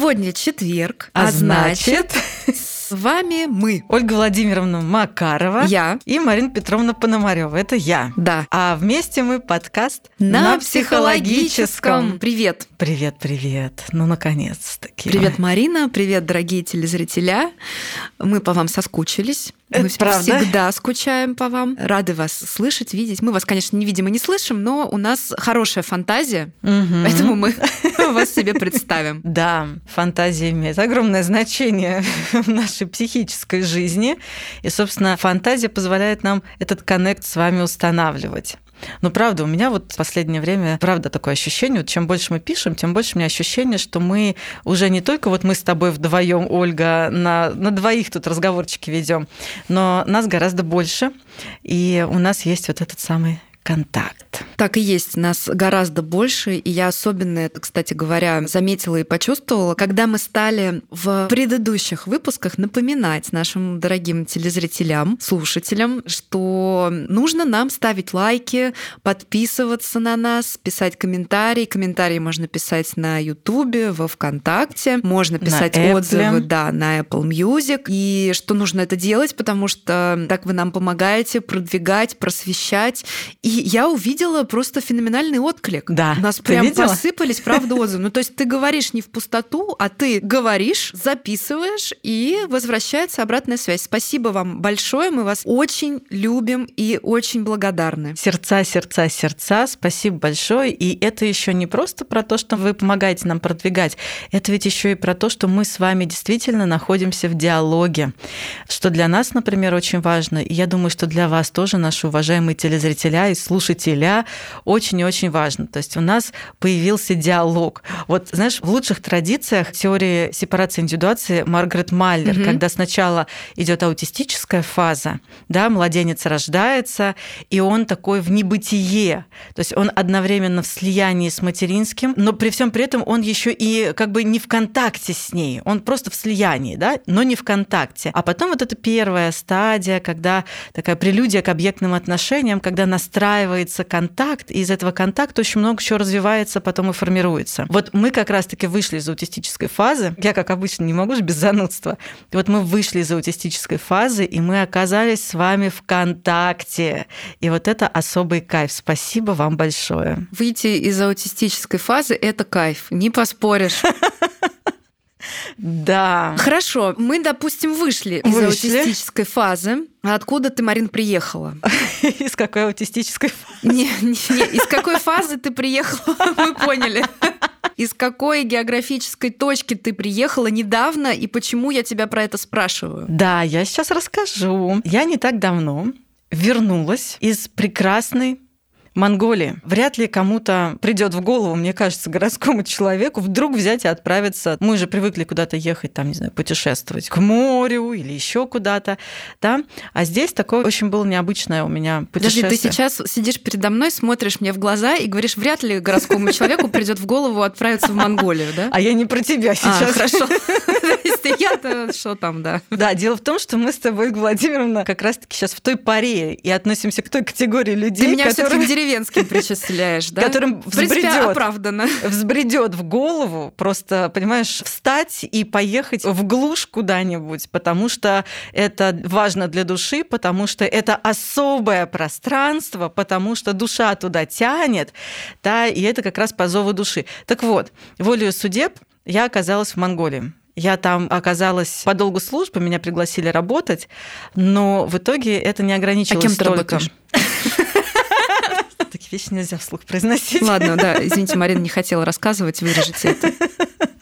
Сегодня четверг, а, а значит... С вами мы. Ольга Владимировна Макарова. Я. И Марина Петровна Пономарева. Это я. Да. А вместе мы подкаст на, на психологическом. Привет. Привет, привет. Ну, наконец-таки. Привет, Марина. Привет, дорогие телезрителя. Мы по вам соскучились. Мы правда? всегда скучаем по вам. Рады вас слышать, видеть. Мы вас, конечно, не видим и не слышим, но у нас хорошая фантазия, угу. поэтому мы вас себе представим. Да, фантазия имеет огромное значение в нашей психической жизни. И, собственно, фантазия позволяет нам этот коннект с вами устанавливать. Но правда, у меня вот в последнее время, правда, такое ощущение, вот чем больше мы пишем, тем больше у меня ощущение, что мы уже не только вот мы с тобой вдвоем, Ольга, на, на двоих тут разговорчики ведем, но нас гораздо больше, и у нас есть вот этот самый контакт. Так и есть, нас гораздо больше, и я особенно это, кстати говоря, заметила и почувствовала, когда мы стали в предыдущих выпусках напоминать нашим дорогим телезрителям, слушателям, что нужно нам ставить лайки, подписываться на нас, писать комментарии. Комментарии можно писать на Ютубе, во ВКонтакте, можно писать на отзывы, да, на Apple Music. И что нужно это делать, потому что так вы нам помогаете продвигать, просвещать и я увидела просто феноменальный отклик. Да. У нас ты прям видела? посыпались, правда, отзывы. Ну, то есть ты говоришь не в пустоту, а ты говоришь, записываешь, и возвращается обратная связь. Спасибо вам большое, мы вас очень любим и очень благодарны. Сердца, сердца, сердца, спасибо большое. И это еще не просто про то, что вы помогаете нам продвигать, это ведь еще и про то, что мы с вами действительно находимся в диалоге, что для нас, например, очень важно, и я думаю, что для вас тоже, наши уважаемые телезрителя и слушателя очень и очень важно. То есть у нас появился диалог. Вот, знаешь, в лучших традициях теории сепарации индивидуации Маргарет Майлер, угу. когда сначала идет аутистическая фаза, да, младенец рождается, и он такой в небытие. То есть он одновременно в слиянии с материнским, но при всем при этом он еще и как бы не в контакте с ней, он просто в слиянии, да, но не в контакте. А потом вот эта первая стадия, когда такая прелюдия к объектным отношениям, когда настраивается выстраивается контакт, и из этого контакта очень много чего развивается, потом и формируется. Вот мы как раз-таки вышли из аутистической фазы. Я, как обычно, не могу же без занудства. И вот мы вышли из аутистической фазы, и мы оказались с вами в контакте. И вот это особый кайф. Спасибо вам большое. Выйти из аутистической фазы – это кайф, не поспоришь. Да. Хорошо, мы, допустим, вышли, вышли. из аутистической фазы. А откуда ты, Марин, приехала? Из какой аутистической фазы? Не, не, не. Из какой фазы ты приехала, мы поняли. Из какой географической точки ты приехала недавно и почему я тебя про это спрашиваю? Да, я сейчас расскажу. Я не так давно вернулась из прекрасной Монголии. Вряд ли кому-то придет в голову, мне кажется, городскому человеку вдруг взять и отправиться. Мы же привыкли куда-то ехать, там, не знаю, путешествовать к морю или еще куда-то, да. А здесь такое очень было необычное у меня путешествие. Подожди, ты сейчас сидишь передо мной, смотришь мне в глаза и говоришь, вряд ли городскому человеку придет в голову отправиться в Монголию, да? А я не про тебя а, сейчас. А, хорошо. Я-то что там, да. Да, дело в том, что мы с тобой, Владимировна, как раз-таки сейчас в той паре и относимся к той категории людей, которые деревенским причисляешь, да? Которым взбредет, оправданно. взбредет в голову просто, понимаешь, встать и поехать в глушь куда-нибудь, потому что это важно для души, потому что это особое пространство, потому что душа туда тянет, да, и это как раз по зову души. Так вот, волею судеб я оказалась в Монголии. Я там оказалась по долгу службы, меня пригласили работать, но в итоге это не ограничилось а кем ты только... работаешь? Вещи нельзя вслух произносить. Ладно, да, извините, Марина не хотела рассказывать, вырежете это.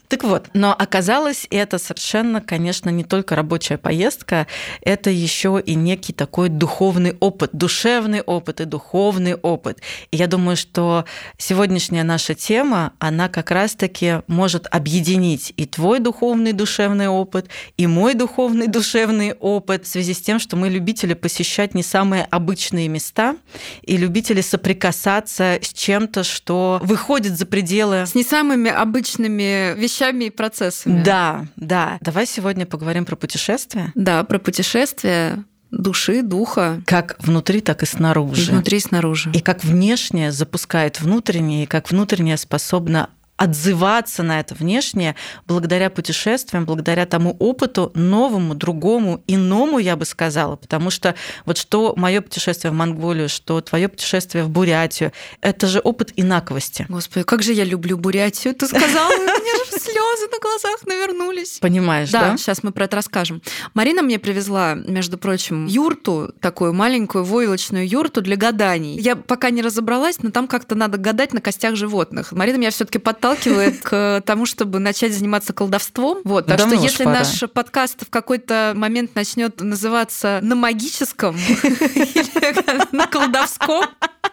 Так вот, но оказалось, это совершенно, конечно, не только рабочая поездка, это еще и некий такой духовный опыт, душевный опыт и духовный опыт. И я думаю, что сегодняшняя наша тема, она как раз-таки может объединить и твой духовный душевный опыт, и мой духовный душевный опыт в связи с тем, что мы любители посещать не самые обычные места и любители соприкасаться с чем-то, что выходит за пределы... С не самыми обычными вещами вещами и процессами. Да, да. Давай сегодня поговорим про путешествия. Да, про путешествия души, духа. Как внутри, так и снаружи. И внутри и снаружи. И как внешнее запускает внутреннее, и как внутреннее способно отзываться на это внешнее благодаря путешествиям, благодаря тому опыту новому, другому, иному, я бы сказала. Потому что вот что мое путешествие в Монголию, что твое путешествие в Бурятию, это же опыт инаковости. Господи, как же я люблю Бурятию. Ты сказала, у меня же слезы на глазах навернулись. Понимаешь, да? Да, сейчас мы про это расскажем. Марина мне привезла, между прочим, юрту, такую маленькую войлочную юрту для гаданий. Я пока не разобралась, но там как-то надо гадать на костях животных. Марина меня все таки подталкивает подталкивает к тому, чтобы начать заниматься колдовством. Вот, так что если пора. наш подкаст в какой-то момент начнет называться на магическом или на колдовском,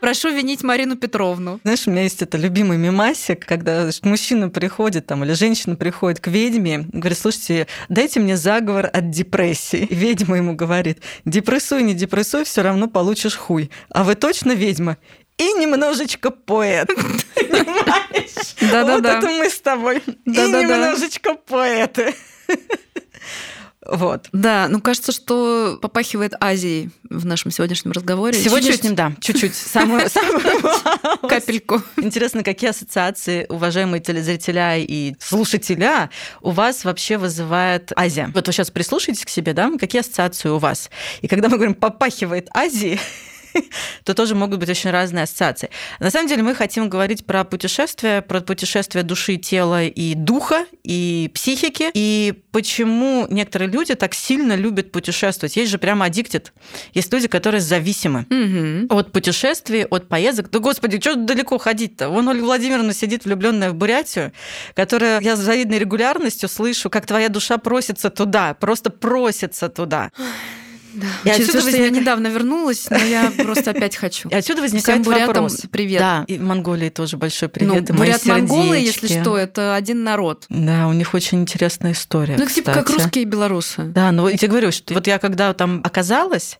Прошу винить Марину Петровну. Знаешь, у меня есть это любимый мимасик, когда мужчина приходит там или женщина приходит к ведьме и говорит, слушайте, дайте мне заговор от депрессии. И ведьма ему говорит, депрессуй, не депрессуй, все равно получишь хуй. А вы точно ведьма? И немножечко поэт. Понимаешь? Да-да-да. Вот это мы с тобой. И немножечко поэты. Вот. Да, ну кажется, что попахивает Азией в нашем сегодняшнем разговоре. Сегодня чуть-чуть, да, чуть-чуть, самую, самую капельку. Интересно, какие ассоциации, уважаемые телезрителя и слушателя, у вас вообще вызывает Азия? Вот вы сейчас прислушайтесь к себе, да, какие ассоциации у вас? И когда мы говорим «попахивает Азией», то тоже могут быть очень разные ассоциации. На самом деле мы хотим говорить про путешествия, про путешествия души, тела и духа, и психики, и почему некоторые люди так сильно любят путешествовать. Есть же прямо аддиктед. Есть люди, которые зависимы угу. от путешествий, от поездок. Да, господи, что далеко ходить-то? Вон Ольга Владимировна сидит влюбленная в Бурятию, которая я с завидной регулярностью слышу, как твоя душа просится туда, просто просится туда. Да. И отсюда возник... я недавно вернулась, но я просто опять хочу. И отсюда возникает Всем вопрос. привет. Да, и Монголии тоже большой привет. Ну, бурят монголы, если что, это один народ. Да, у них очень интересная история. Ну, типа как русские и белорусы. Да, ну я тебе говорю, что вот я когда там оказалась,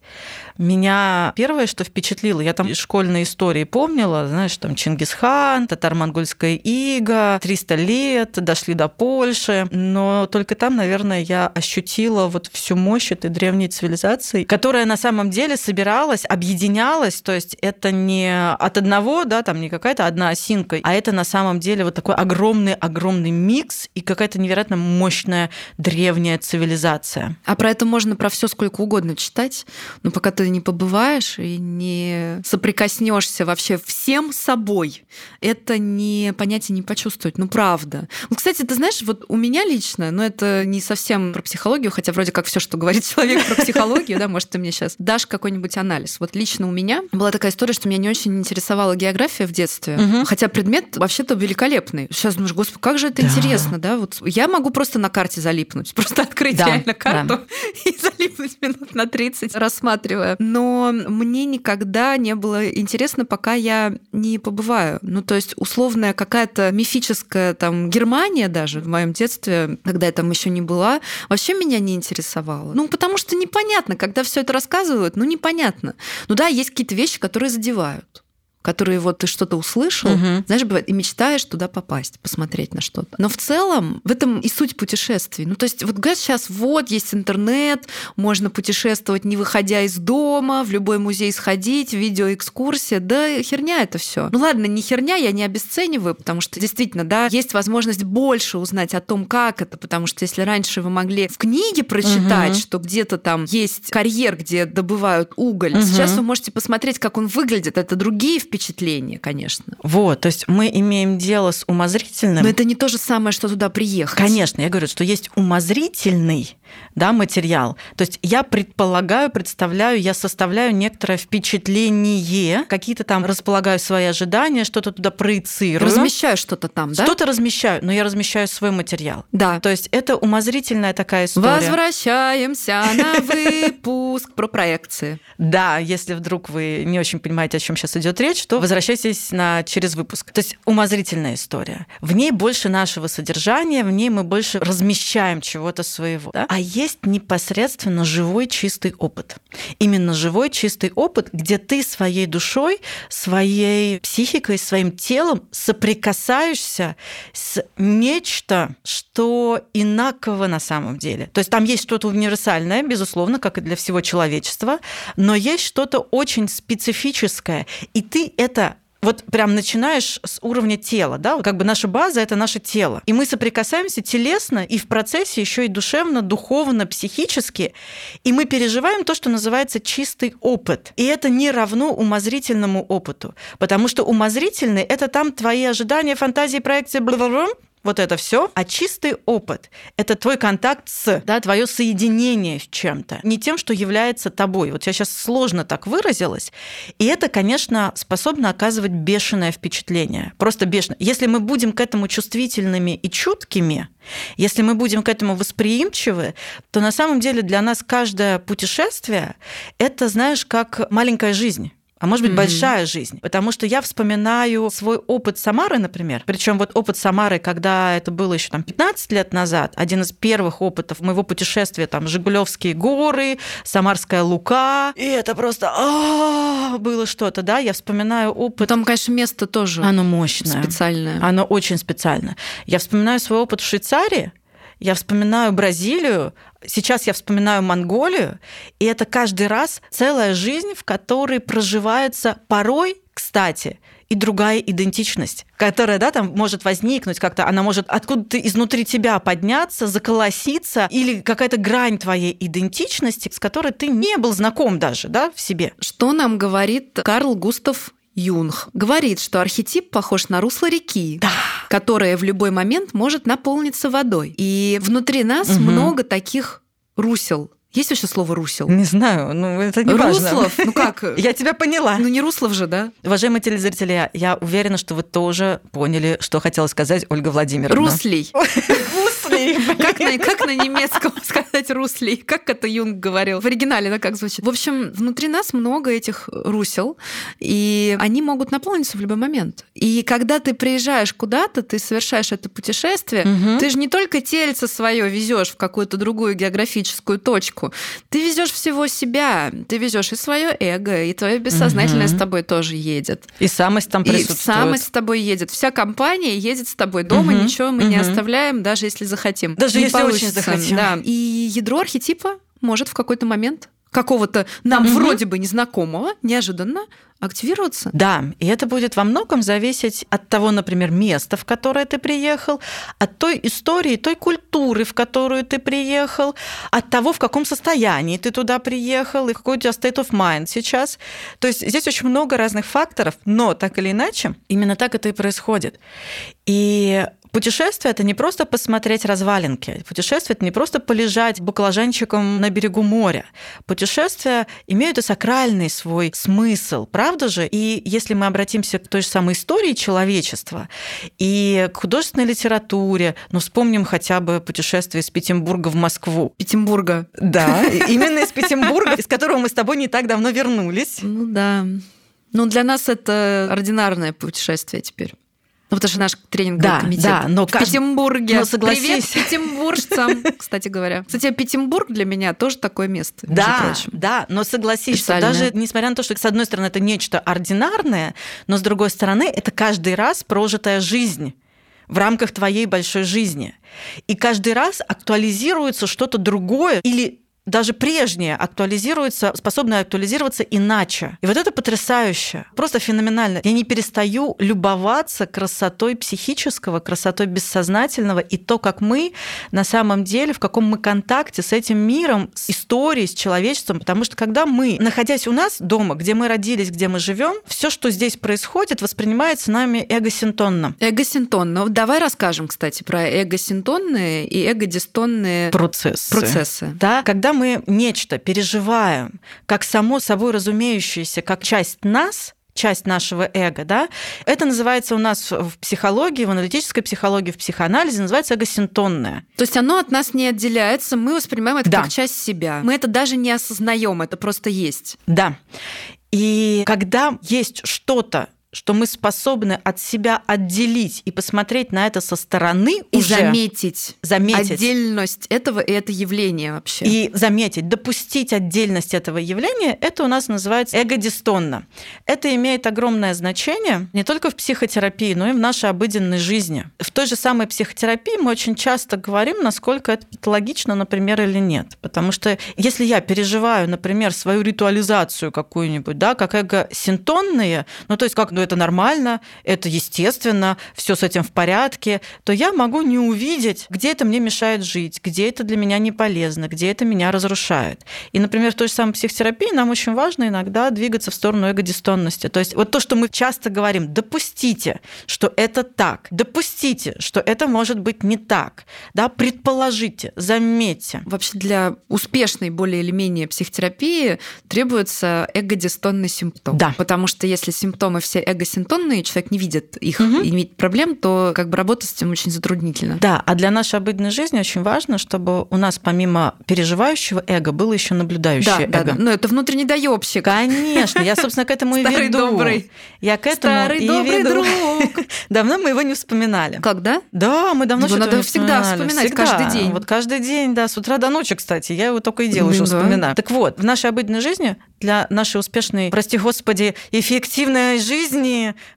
меня первое, что впечатлило, я там школьные истории помнила, знаешь, там Чингисхан, татаро-монгольская ига, 300 лет, дошли до Польши, но только там, наверное, я ощутила вот всю мощь этой древней цивилизации, которая на самом деле собиралась, объединялась, то есть это не от одного, да, там не какая-то одна осинка, а это на самом деле вот такой огромный-огромный микс и какая-то невероятно мощная древняя цивилизация. А про это можно про все сколько угодно читать, но пока ты не побываешь и не соприкоснешься вообще всем собой, это не понятие не почувствовать. Ну, правда. Ну, кстати, ты знаешь, вот у меня лично, но ну, это не совсем про психологию, хотя вроде как все, что говорит человек про психологию, да, может, ты мне сейчас дашь какой-нибудь анализ. Вот лично у меня была такая история, что меня не очень интересовала география в детстве, хотя предмет вообще-то великолепный. Сейчас думаешь, господи, как же это интересно, да? Вот я могу просто на карте залипнуть, просто открыть реально карту и залипнуть минут на 30, рассматривая но мне никогда не было интересно, пока я не побываю. Ну, то есть условная какая-то мифическая там Германия даже в моем детстве, когда я там еще не была, вообще меня не интересовала. Ну, потому что непонятно, когда все это рассказывают, ну, непонятно. Ну да, есть какие-то вещи, которые задевают которые вот ты что-то услышал, угу. знаешь, бывает, и мечтаешь туда попасть, посмотреть на что-то. Но в целом в этом и суть путешествий. Ну, то есть вот говорят сейчас, вот, есть интернет, можно путешествовать, не выходя из дома, в любой музей сходить, видеоэкскурсия. Да херня это все. Ну ладно, не херня, я не обесцениваю, потому что действительно, да, есть возможность больше узнать о том, как это, потому что если раньше вы могли в книге прочитать, угу. что где-то там есть карьер, где добывают уголь, угу. сейчас вы можете посмотреть, как он выглядит. Это другие впечатления впечатление, конечно. Вот, то есть мы имеем дело с умозрительным. Но это не то же самое, что туда приехать. Конечно, я говорю, что есть умозрительный да, материал. То есть я предполагаю, представляю, я составляю некоторое впечатление, какие-то там располагаю свои ожидания, что-то туда проецирую. Размещаю что-то там, да? Что-то размещаю, но я размещаю свой материал. Да. То есть это умозрительная такая история. Возвращаемся на выпуск про проекции. Да, если вдруг вы не очень понимаете, о чем сейчас идет речь, то возвращайтесь на через выпуск. То есть умозрительная история. В ней больше нашего содержания, в ней мы больше размещаем чего-то своего. Да? А есть непосредственно живой чистый опыт. Именно живой чистый опыт, где ты своей душой, своей психикой, своим телом соприкасаешься с нечто, что инаково на самом деле. То есть там есть что-то универсальное, безусловно, как и для всего человечества, но есть что-то очень специфическое, и ты это Вот прям начинаешь с уровня тела, да, как бы наша база это наше тело. И мы соприкасаемся телесно и в процессе еще и душевно, духовно, психически. И мы переживаем то, что называется чистый опыт. И это не равно умозрительному опыту. Потому что умозрительный это там твои ожидания, фантазии, проекции, бла вот это все, а чистый опыт – это твой контакт с, да, твое соединение с чем-то, не тем, что является тобой. Вот я сейчас сложно так выразилась, и это, конечно, способно оказывать бешеное впечатление, просто бешеное. Если мы будем к этому чувствительными и чуткими, если мы будем к этому восприимчивы, то на самом деле для нас каждое путешествие – это, знаешь, как маленькая жизнь а может быть mm-hmm. большая жизнь. Потому что я вспоминаю свой опыт Самары, например. Причем вот опыт Самары, когда это было еще там 15 лет назад, один из первых опытов моего путешествия, там Жигулевские горы, Самарская Лука. И это просто а, было что-то, да. Я вспоминаю опыт. Там, конечно, место тоже. Оно мощное. Специальное. Оно очень специальное. Я вспоминаю свой опыт в Швейцарии, я вспоминаю Бразилию, сейчас я вспоминаю Монголию, и это каждый раз целая жизнь, в которой проживается порой, кстати, и другая идентичность, которая, да, там может возникнуть как-то, она может откуда-то изнутри тебя подняться, заколоситься, или какая-то грань твоей идентичности, с которой ты не был знаком даже, да, в себе. Что нам говорит Карл Густав Юнг говорит, что архетип похож на русло реки, да. Которая в любой момент может наполниться водой. И внутри нас угу. много таких русел. Есть вообще слово русел? Не знаю, ну это не важно. Руслов? Ну как? Я тебя поняла. Ну не Руслов же, да? Уважаемые телезрители, я уверена, что вы тоже поняли, что хотела сказать Ольга Владимировна. Руслей. Руслей. Как на, как на немецком сказать руслей? Как это Юнг говорил? В оригинале, да, как звучит? В общем, внутри нас много этих русел, и они могут наполниться в любой момент. И когда ты приезжаешь куда-то, ты совершаешь это путешествие, угу. ты же не только тельце свое везешь в какую-то другую географическую точку, ты везешь всего себя, ты везешь и свое эго, и твое бессознательное угу. с тобой тоже едет. И самость там присутствует. И самость с тобой едет. Вся компания едет с тобой дома, угу. ничего мы угу. не оставляем, даже если захотим. Даже не если получится. очень захотим. Да. И ядро архетипа может в какой-то момент какого-то нам угу. вроде бы незнакомого неожиданно активироваться. Да, и это будет во многом зависеть от того, например, места, в которое ты приехал, от той истории, той культуры, в которую ты приехал, от того, в каком состоянии ты туда приехал и какой у тебя state of mind сейчас. То есть здесь очень много разных факторов, но так или иначе, именно так это и происходит. И Путешествие это не просто посмотреть развалинки. Путешествие это не просто полежать баклажанчиком на берегу моря. Путешествия имеют и сакральный свой смысл, правда же? И если мы обратимся к той же самой истории человечества и к художественной литературе, ну вспомним хотя бы путешествие из Петербурга в Москву. Петербурга. Да, именно из Петербурга, из которого мы с тобой не так давно вернулись. Ну да. Ну, для нас это ординарное путешествие теперь. Ну, потому что наш тренинговый да, комитет да, но в кажд... Петербурге. Но согласись. Привет петербуржцам, кстати говоря. Кстати, Петербург для меня тоже такое место. Да, да, но согласись, что даже несмотря на то, что с одной стороны это нечто ординарное, но с другой стороны это каждый раз прожитая жизнь в рамках твоей большой жизни. И каждый раз актуализируется что-то другое или даже прежнее актуализируется, способно актуализироваться иначе. И вот это потрясающе, просто феноменально. Я не перестаю любоваться красотой психического, красотой бессознательного и то, как мы на самом деле, в каком мы контакте с этим миром, с историей, с человечеством. Потому что когда мы, находясь у нас дома, где мы родились, где мы живем, все, что здесь происходит, воспринимается нами эгосинтонно. Эгосинтонно. Давай расскажем, кстати, про эгосинтонные и эгодистонные процессы. процессы. Да, когда мы нечто переживаем как само собой разумеющееся, как часть нас, часть нашего эго, да, это называется у нас в психологии, в аналитической психологии, в психоанализе, называется эгосинтонное. То есть оно от нас не отделяется, мы воспринимаем это да. как часть себя. Мы это даже не осознаем, это просто есть. Да. И когда есть что-то, что мы способны от себя отделить и посмотреть на это со стороны и уже, заметить, заметить отдельность этого и это явление вообще. И заметить, допустить отдельность этого явления, это у нас называется эгодистонно. Это имеет огромное значение не только в психотерапии, но и в нашей обыденной жизни. В той же самой психотерапии мы очень часто говорим, насколько это патологично, например, или нет. Потому что если я переживаю, например, свою ритуализацию какую-нибудь, да, как эго-синтонные, ну то есть как ну, это нормально, это естественно, все с этим в порядке, то я могу не увидеть, где это мне мешает жить, где это для меня не полезно, где это меня разрушает. И, например, в той же самой психотерапии нам очень важно иногда двигаться в сторону эго-дистонности. То есть вот то, что мы часто говорим, допустите, что это так, допустите, что это может быть не так, да, предположите, заметьте. Вообще для успешной более или менее психотерапии требуется эго-дистонный симптом. Да. Потому что если симптомы все эго-синтонные, человек не видит их угу. и не видит проблем, то как бы работать с этим очень затруднительно. Да, а для нашей обыденной жизни очень важно, чтобы у нас помимо переживающего эго было еще наблюдающее да, эго. Да, да. Ну, это внутренний доебщик. Конечно, я, собственно, к этому и веду. Старый добрый. Я к этому Старый и добрый веду. друг. Давно мы его не вспоминали. Когда? Да, мы давно Его надо всегда вспоминать, Всегда. каждый день. Вот каждый день, да, с утра до ночи, кстати. Я его только и делаю, что Да. вспоминаю. Так вот, в нашей обыденной жизни для нашей успешной, прости господи, эффективной жизни,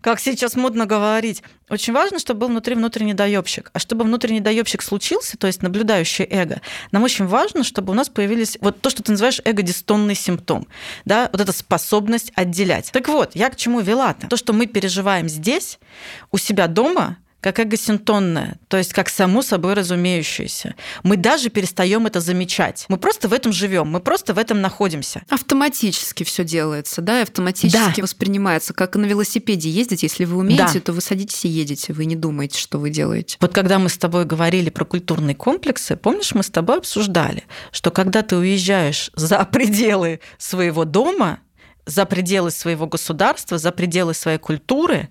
как сейчас модно говорить, очень важно, чтобы был внутри внутренний доебщик. А чтобы внутренний доебщик случился, то есть наблюдающее эго, нам очень важно, чтобы у нас появились вот то, что ты называешь эго-дистонный симптом. Да? Вот эта способность отделять. Так вот, я к чему вела-то? То, что мы переживаем здесь, у себя дома, как эго-синтонное, то есть как само собой разумеющееся. Мы даже перестаем это замечать. Мы просто в этом живем, мы просто в этом находимся. Автоматически все делается, да, и автоматически Да. воспринимается. Как на велосипеде ездить, если вы умеете, Да. то вы садитесь и едете, вы не думаете, что вы делаете. Вот когда мы с тобой говорили про культурные комплексы, помнишь, мы с тобой обсуждали, что когда ты уезжаешь за пределы своего дома, за пределы своего государства, за пределы своей культуры,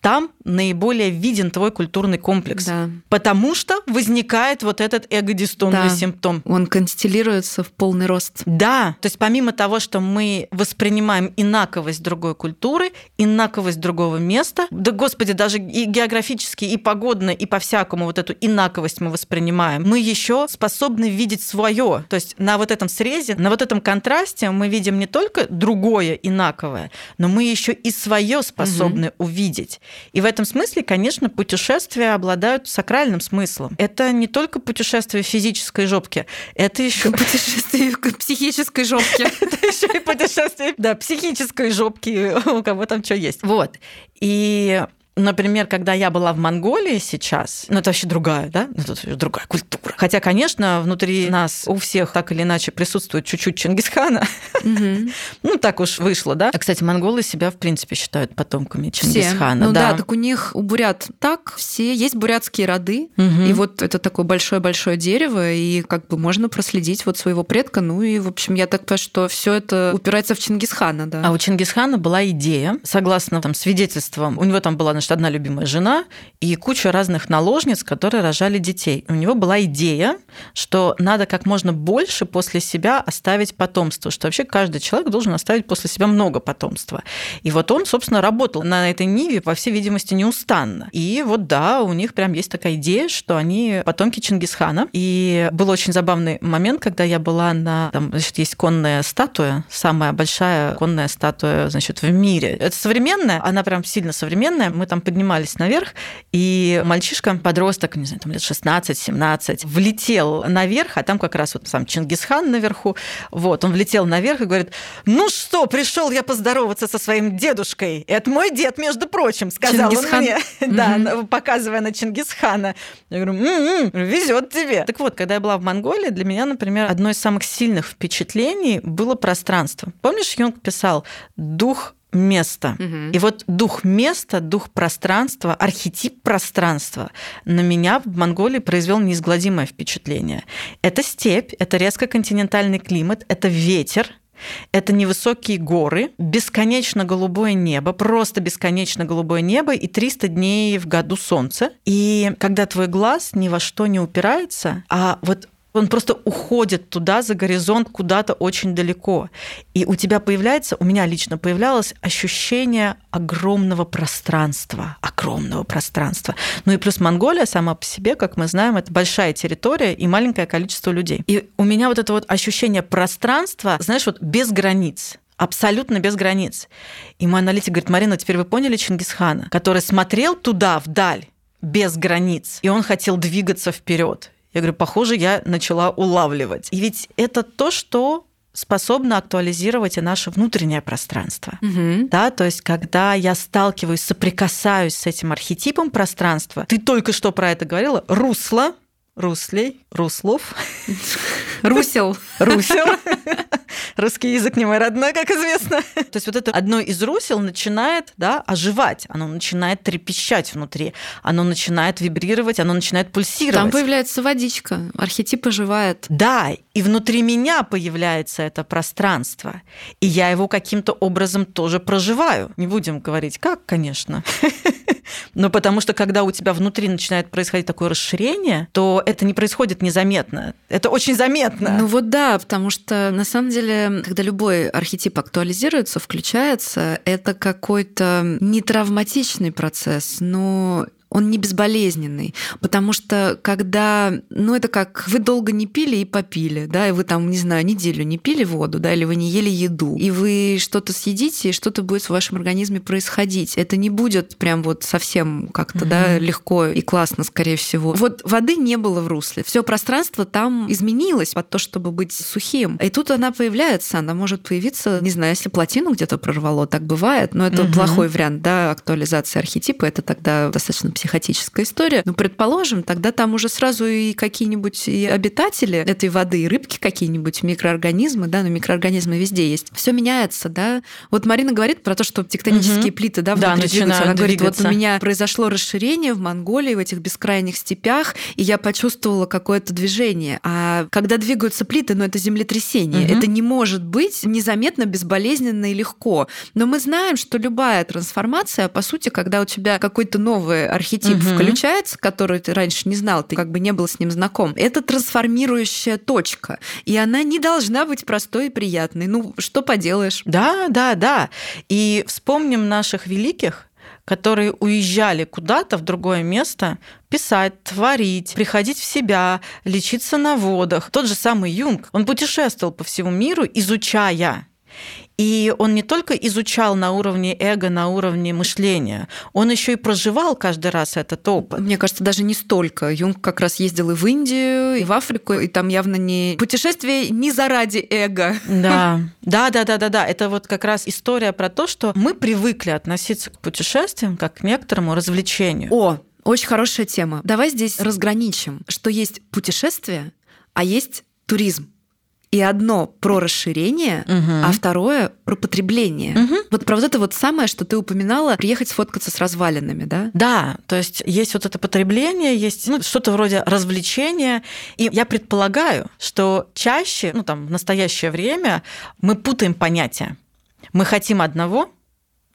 там наиболее виден твой культурный комплекс. Да. Потому что возникает вот этот эго-дистонный Да. симптом. Он констелируется в полный рост. Да, то есть помимо того, что мы воспринимаем инаковость другой культуры, инаковость другого места, да, господи, даже и географически, и погодно, и по-всякому вот эту инаковость мы воспринимаем, мы еще способны видеть свое. То есть на вот этом срезе, на вот этом контрасте мы видим не только другое инаковое, но мы еще и свое способны увидеть. И в этом смысле, конечно, путешествия обладают сакральным смыслом. Это не только путешествие в физической жопке, это еще Путешествие психической жопке. это еще и путешествие, да, психической жопки, у кого там что есть. Вот. И Например, когда я была в Монголии сейчас, ну это вообще другая, да, ну, тут вообще другая культура. Хотя, конечно, внутри нас у всех так или иначе присутствует чуть-чуть Чингисхана. Мгм. Ну так уж вышло, да. А, кстати, монголы себя, в принципе, считают потомками Все. Чингисхана. Ну да. так у них, у бурят так, все есть бурятские роды, Мгм. и вот это такое большое-большое дерево, и как бы можно проследить вот своего предка, ну и, в общем, я так понимаю, что все это упирается в Чингисхана, да. А у Чингисхана была идея, согласно там, свидетельствам, у него там была значит, одна любимая жена и куча разных наложниц, которые рожали детей. У него была идея, что надо как можно больше после себя оставить потомство, что вообще каждый человек должен оставить после себя много потомства. И вот он, собственно, работал на этой ниве, по всей видимости, неустанно. И вот да, у них прям есть такая идея, что они потомки Чингисхана. И был очень забавный момент, когда я была на... Там, значит, есть конная статуя, самая большая конная статуя, значит, в мире. Это современная, она прям сильно современная. Мы там поднимались наверх, и мальчишка, подросток, не знаю, там лет 16-17, влетел наверх, а там как раз вот сам Чингисхан наверху. Вот, он влетел наверх и говорит, ну что, пришел я поздороваться со своим дедушкой. Это мой дед, между прочим, сказал Чингисхан? он мне. Да, показывая на Чингисхана. Я говорю, «М-м, везет тебе. Так вот, когда я была в Монголии, для меня, например, одно из самых сильных впечатлений было пространство. Помнишь, Юнг писал «дух места». Мгм. И вот дух места, дух пространства, архетип пространства на меня в Монголии произвел неизгладимое впечатление. Это степь, это резко континентальный климат, это ветер, это невысокие горы, бесконечно голубое небо, просто бесконечно голубое небо и 300 дней в году солнце. И когда твой глаз ни во что не упирается, а вот он просто уходит туда, за горизонт, куда-то очень далеко. И у тебя появляется, у меня лично появлялось ощущение огромного пространства. Огромного пространства. Ну и плюс Монголия сама по себе, как мы знаем, это большая территория и маленькое количество людей. И у меня вот это вот ощущение пространства, знаешь, вот без границ абсолютно без границ. И мой аналитик говорит, Марина, теперь вы поняли Чингисхана, который смотрел туда, вдаль, без границ, и он хотел двигаться вперед. Я говорю, похоже, я начала улавливать. И ведь это то, что способна актуализировать и наше внутреннее пространство. Угу. Да, то есть, когда я сталкиваюсь, соприкасаюсь с этим архетипом пространства, ты только что про это говорила, русло, руслей, руслов. Русел. Русел. Русский язык не мой родной, как известно. То есть вот это одно из русел начинает да, оживать, оно начинает трепещать внутри, оно начинает вибрировать, оно начинает пульсировать. Там появляется водичка, архетип оживает. Да, и внутри меня появляется это пространство, и я его каким-то образом тоже проживаю. Не будем говорить как, конечно. Но потому что когда у тебя внутри начинает происходить такое расширение, то это не происходит незаметно. Это очень заметно. Ну вот да, потому что на самом деле, когда любой архетип актуализируется, включается, это какой-то не травматичный процесс, но он не безболезненный, потому что когда, ну это как вы долго не пили и попили, да, и вы там, не знаю, неделю не пили воду, да, или вы не ели еду, и вы что-то съедите, и что-то будет в вашем организме происходить. Это не будет прям вот совсем как-то, mm-hmm. да, легко и классно, скорее всего. Вот воды не было в русле, все пространство там изменилось под то, чтобы быть сухим, и тут она появляется, она может появиться, не знаю, если плотину где-то прорвало, так бывает, но это mm-hmm. плохой вариант, да, актуализации архетипа, это тогда достаточно психотическая история. Но предположим, тогда там уже сразу и какие-нибудь и обитатели этой воды, и рыбки какие-нибудь, микроорганизмы, да, но микроорганизмы везде есть. Все меняется, да. Вот Марина говорит про то, что тектонические угу. плиты, да, да двигаются. Она говорит, вот у меня произошло расширение в Монголии, в этих бескрайних степях, и я почувствовала какое-то движение. А когда двигаются плиты, ну это землетрясение. Угу. Это не может быть незаметно, безболезненно и легко. Но мы знаем, что любая трансформация, по сути, когда у тебя какой-то новый архитектура архетип угу. включается, который ты раньше не знал, ты как бы не был с ним знаком, это трансформирующая точка. И она не должна быть простой и приятной. Ну, что поделаешь? Да, да, да. И вспомним наших великих, которые уезжали куда-то в другое место, писать, творить, приходить в себя, лечиться на водах. Тот же самый Юнг, он путешествовал по всему миру, изучая. И он не только изучал на уровне эго, на уровне мышления, он еще и проживал каждый раз этот опыт. Мне кажется, даже не столько. Юнг как раз ездил и в Индию, и в Африку, и там явно не путешествие не заради эго. Да, да, да, да, да, да. Это вот как раз история про то, что мы привыкли относиться к путешествиям как к некоторому развлечению. О, очень хорошая тема. Давай здесь разграничим, что есть путешествие, а есть туризм. И одно про расширение, угу. а второе про потребление. Угу. Вот про вот это вот самое, что ты упоминала, приехать сфоткаться с развалинами, да? Да, то есть есть вот это потребление, есть ну, что-то вроде развлечения. И я предполагаю, что чаще, ну там в настоящее время мы путаем понятия. Мы хотим одного,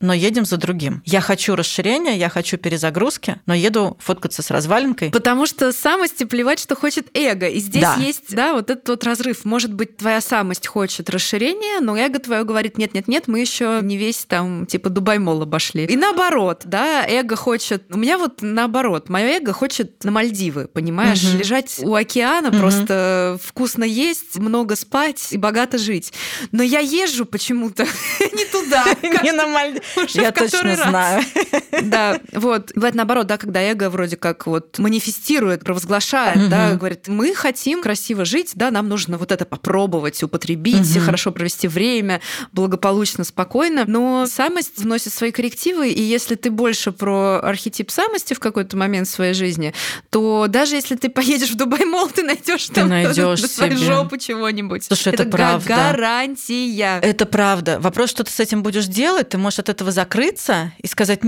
но едем за другим. Я хочу расширения, я хочу перезагрузки, но еду фоткаться с развалинкой. Потому что самости плевать, что хочет эго. И здесь да. есть, да, вот этот вот разрыв. Может быть, твоя самость хочет расширения, но эго твое говорит, нет-нет-нет, мы еще не весь там, типа, Дубай-мол обошли. И наоборот, да, эго хочет... У меня вот наоборот, мое эго хочет на Мальдивы, понимаешь? Угу. Лежать у океана, угу. просто вкусно есть, много спать и богато жить. Но я езжу почему-то не туда. Не на Мальдивы. Я точно знаю. Да, вот. Бывает наоборот, да, когда эго вроде как вот манифестирует, провозглашает, да, говорит, мы хотим красиво жить, да, нам нужно вот это попробовать, употребить, хорошо провести время, благополучно, спокойно. Но самость вносит свои коррективы, и если ты больше про архетип самости в какой-то момент в своей жизни, то даже если ты поедешь в Дубай-мол, ты найдешь там найдешь свою жопу чего-нибудь. Слушай, это, это правда. гарантия. Это правда. Вопрос, что ты с этим будешь делать, ты можешь от этого закрыться и сказать,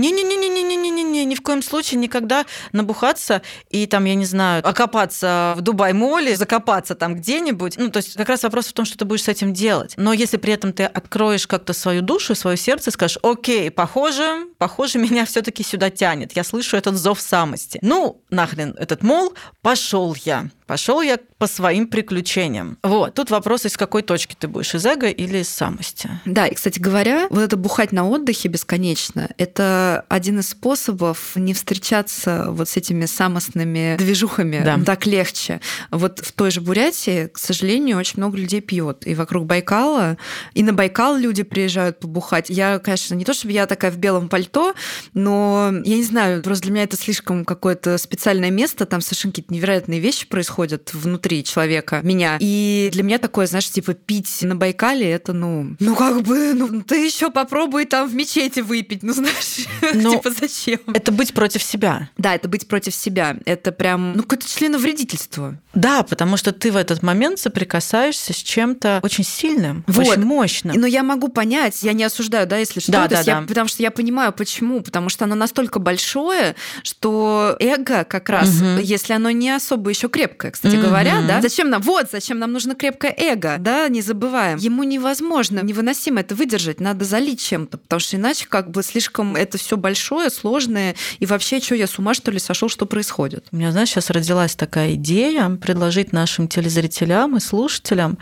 не-не-не-не-не-не-не-не, ни в коем случае никогда набухаться и там, я не знаю, окопаться в Дубай-моле, закопаться там где-нибудь. Ну, то есть как раз вопрос в том, что ты будешь с этим делать. Но если при этом ты откроешь как-то свою душу, свое сердце, скажешь, окей, похоже, похоже, меня все таки сюда тянет. Я слышу этот зов самости. Ну, нахрен этот мол, пошел я. Пошел я по своим приключениям. Вот. Тут вопрос, из какой точки ты будешь, из эго или из самости. Да, и, кстати говоря, вот это бухать на отдыхе бесконечно, это один из способов не встречаться вот с этими самостными движухами. Да. Так легче. Вот в той же Бурятии, к сожалению, очень много людей пьет. И вокруг Байкала, и на Байкал люди приезжают побухать. Я, конечно, не то чтобы я такая в белом пальто, но я не знаю, просто для меня это слишком какое-то специальное место, там совершенно какие-то невероятные вещи происходят внутри человека, меня. И для меня такое, знаешь, типа пить на Байкале, это, ну, ну как бы, ну ты еще попробуй там в мечети выпить, ну знаешь, ну, типа зачем? Это быть против себя. Да, это быть против себя. Это прям, ну какое-то членовредительство. Да, потому что ты в этот момент соприкасаешься с чем-то очень сильным, вот. очень мощным. Но я могу понять, я не осуждаю, да, если что, да, да, да. Я, потому что я понимаю, почему, потому что оно настолько большое, что эго как раз, угу. если оно не особо еще крепкое, кстати угу. говоря, да, зачем нам, вот, зачем нам нужно крепкое эго, да, не забываем. Ему невозможно, невыносимо это выдержать, надо залить чем-то, потому что иначе как бы слишком это все большое, сложное, и вообще, что я с ума, что ли, сошел, что происходит? У меня, знаешь, сейчас родилась такая идея предложить нашим телезрителям и слушателям,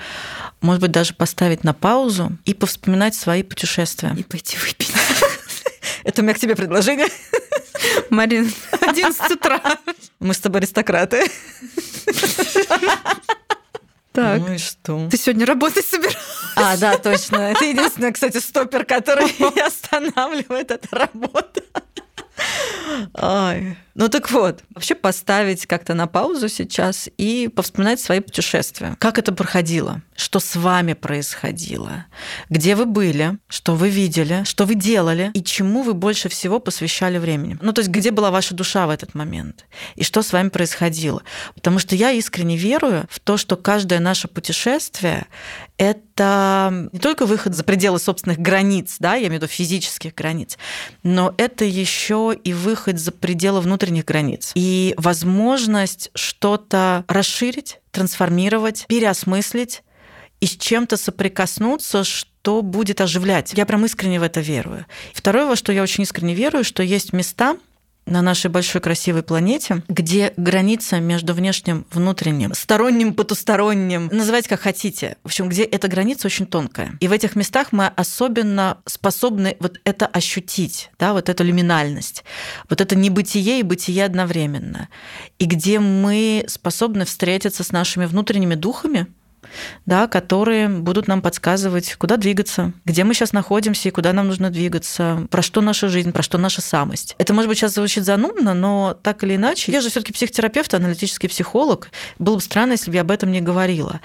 может быть, даже поставить на паузу и повспоминать свои путешествия. И пойти выпить. Это у меня к тебе предложение. Марин, 11 утра. Мы с тобой аристократы. Так. Ну и что? Ты сегодня работать собираешься? А, да, точно. Это единственный, кстати, стопер, который останавливает эту работу. Ай. Ну так вот, вообще поставить как-то на паузу сейчас и повспоминать свои путешествия. Как это проходило? Что с вами происходило? Где вы были? Что вы видели? Что вы делали? И чему вы больше всего посвящали времени? Ну то есть где была ваша душа в этот момент? И что с вами происходило? Потому что я искренне верую в то, что каждое наше путешествие — это не только выход за пределы собственных границ, да, я имею в виду физических границ, но это еще и выход за пределы внутренних границ. И возможность что-то расширить, трансформировать, переосмыслить и с чем-то соприкоснуться, что будет оживлять. Я прям искренне в это верую. Второе, во что я очень искренне верую, что есть места, на нашей большой красивой планете, где граница между внешним, внутренним, сторонним, потусторонним, называйте как хотите, в общем, где эта граница очень тонкая. И в этих местах мы особенно способны вот это ощутить, да, вот эту люминальность, вот это небытие и бытие одновременно, и где мы способны встретиться с нашими внутренними духами, да, которые будут нам подсказывать, куда двигаться, где мы сейчас находимся и куда нам нужно двигаться, про что наша жизнь, про что наша самость. Это, может быть, сейчас звучит занудно, но так или иначе, я же все таки психотерапевт, аналитический психолог. Было бы странно, если бы я об этом не говорила.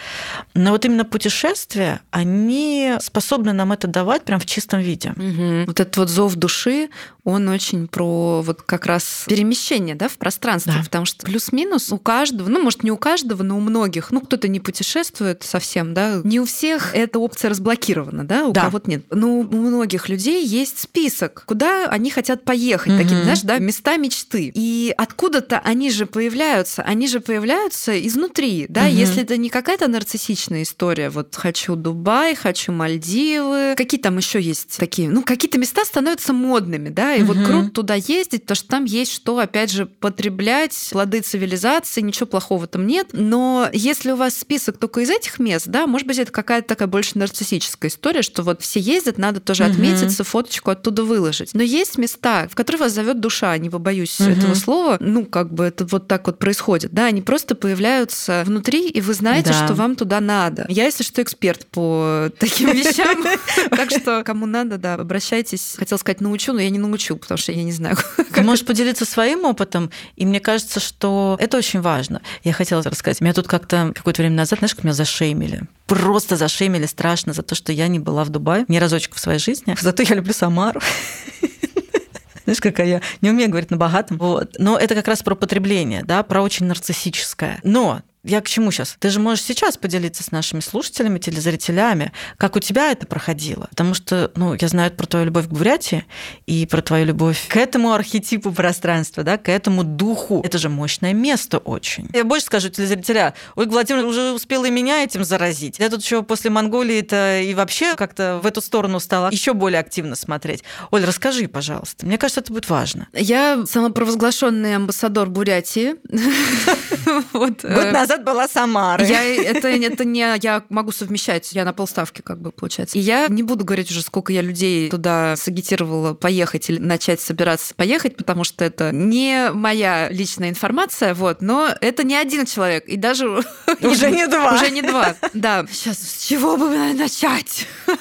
Но вот именно путешествия, они способны нам это давать прям в чистом виде. Угу. Вот этот вот зов души, он очень про вот как раз перемещение да, в пространстве, да. потому что плюс-минус у каждого, ну, может, не у каждого, но у многих, ну, кто-то не путешествует совсем, да, не у всех эта опция разблокирована, да, у да. кого-то нет. Но у многих людей есть список, куда они хотят поехать, угу. такие, знаешь, да, места мечты. И откуда-то они же появляются, они же появляются изнутри, да, угу. если это не какая-то нарциссичная история, вот хочу Дубай, хочу Мальдивы, какие там еще есть такие, ну, какие-то места становятся модными, да, и угу. вот круто туда ездить, потому что там есть что, опять же, потреблять, плоды цивилизации, ничего плохого там нет. Но если у вас список только из этих мест, да, может быть, это какая-то такая больше нарциссическая история, что вот все ездят, надо тоже угу. отметиться, фоточку оттуда выложить. Но есть места, в которые вас зовет душа, не побоюсь угу. этого слова, ну, как бы это вот так вот происходит, да, они просто появляются внутри, и вы знаете, да. что вам туда надо. Я, если что, эксперт по таким вещам, так что кому надо, да, обращайтесь. Хотел сказать, научу, но я не научу научу, потому что я не знаю. Ты можешь поделиться своим опытом, и мне кажется, что это очень важно. Я хотела рассказать. Меня тут как-то какое-то время назад, знаешь, как меня зашеймили. Просто зашеймили страшно за то, что я не была в Дубае ни разочек в своей жизни. Зато я люблю Самару. Знаешь, какая я не умею говорить на богатом. Вот. Но это как раз про потребление, да, про очень нарциссическое. Но я к чему сейчас? Ты же можешь сейчас поделиться с нашими слушателями, телезрителями, как у тебя это проходило. Потому что, ну, я знаю про твою любовь к Бурятии и про твою любовь к этому архетипу пространства, да, к этому духу. Это же мощное место очень. Я больше скажу телезрителя, Ольга Владимировна уже успела и меня этим заразить. Я тут еще после Монголии-то и вообще как-то в эту сторону стала еще более активно смотреть. Оль, расскажи, пожалуйста. Мне кажется, это будет важно. Я самопровозглашенный амбассадор Бурятии. Э, назад была Самара. Я, это, это не я могу совмещать, я на полставки как бы получается. И я не буду говорить уже, сколько я людей туда сагитировала поехать или начать собираться поехать, потому что это не моя личная информация, вот, но это не один человек, и даже... Уже не два. Уже не два, да. Сейчас, с чего бы начать?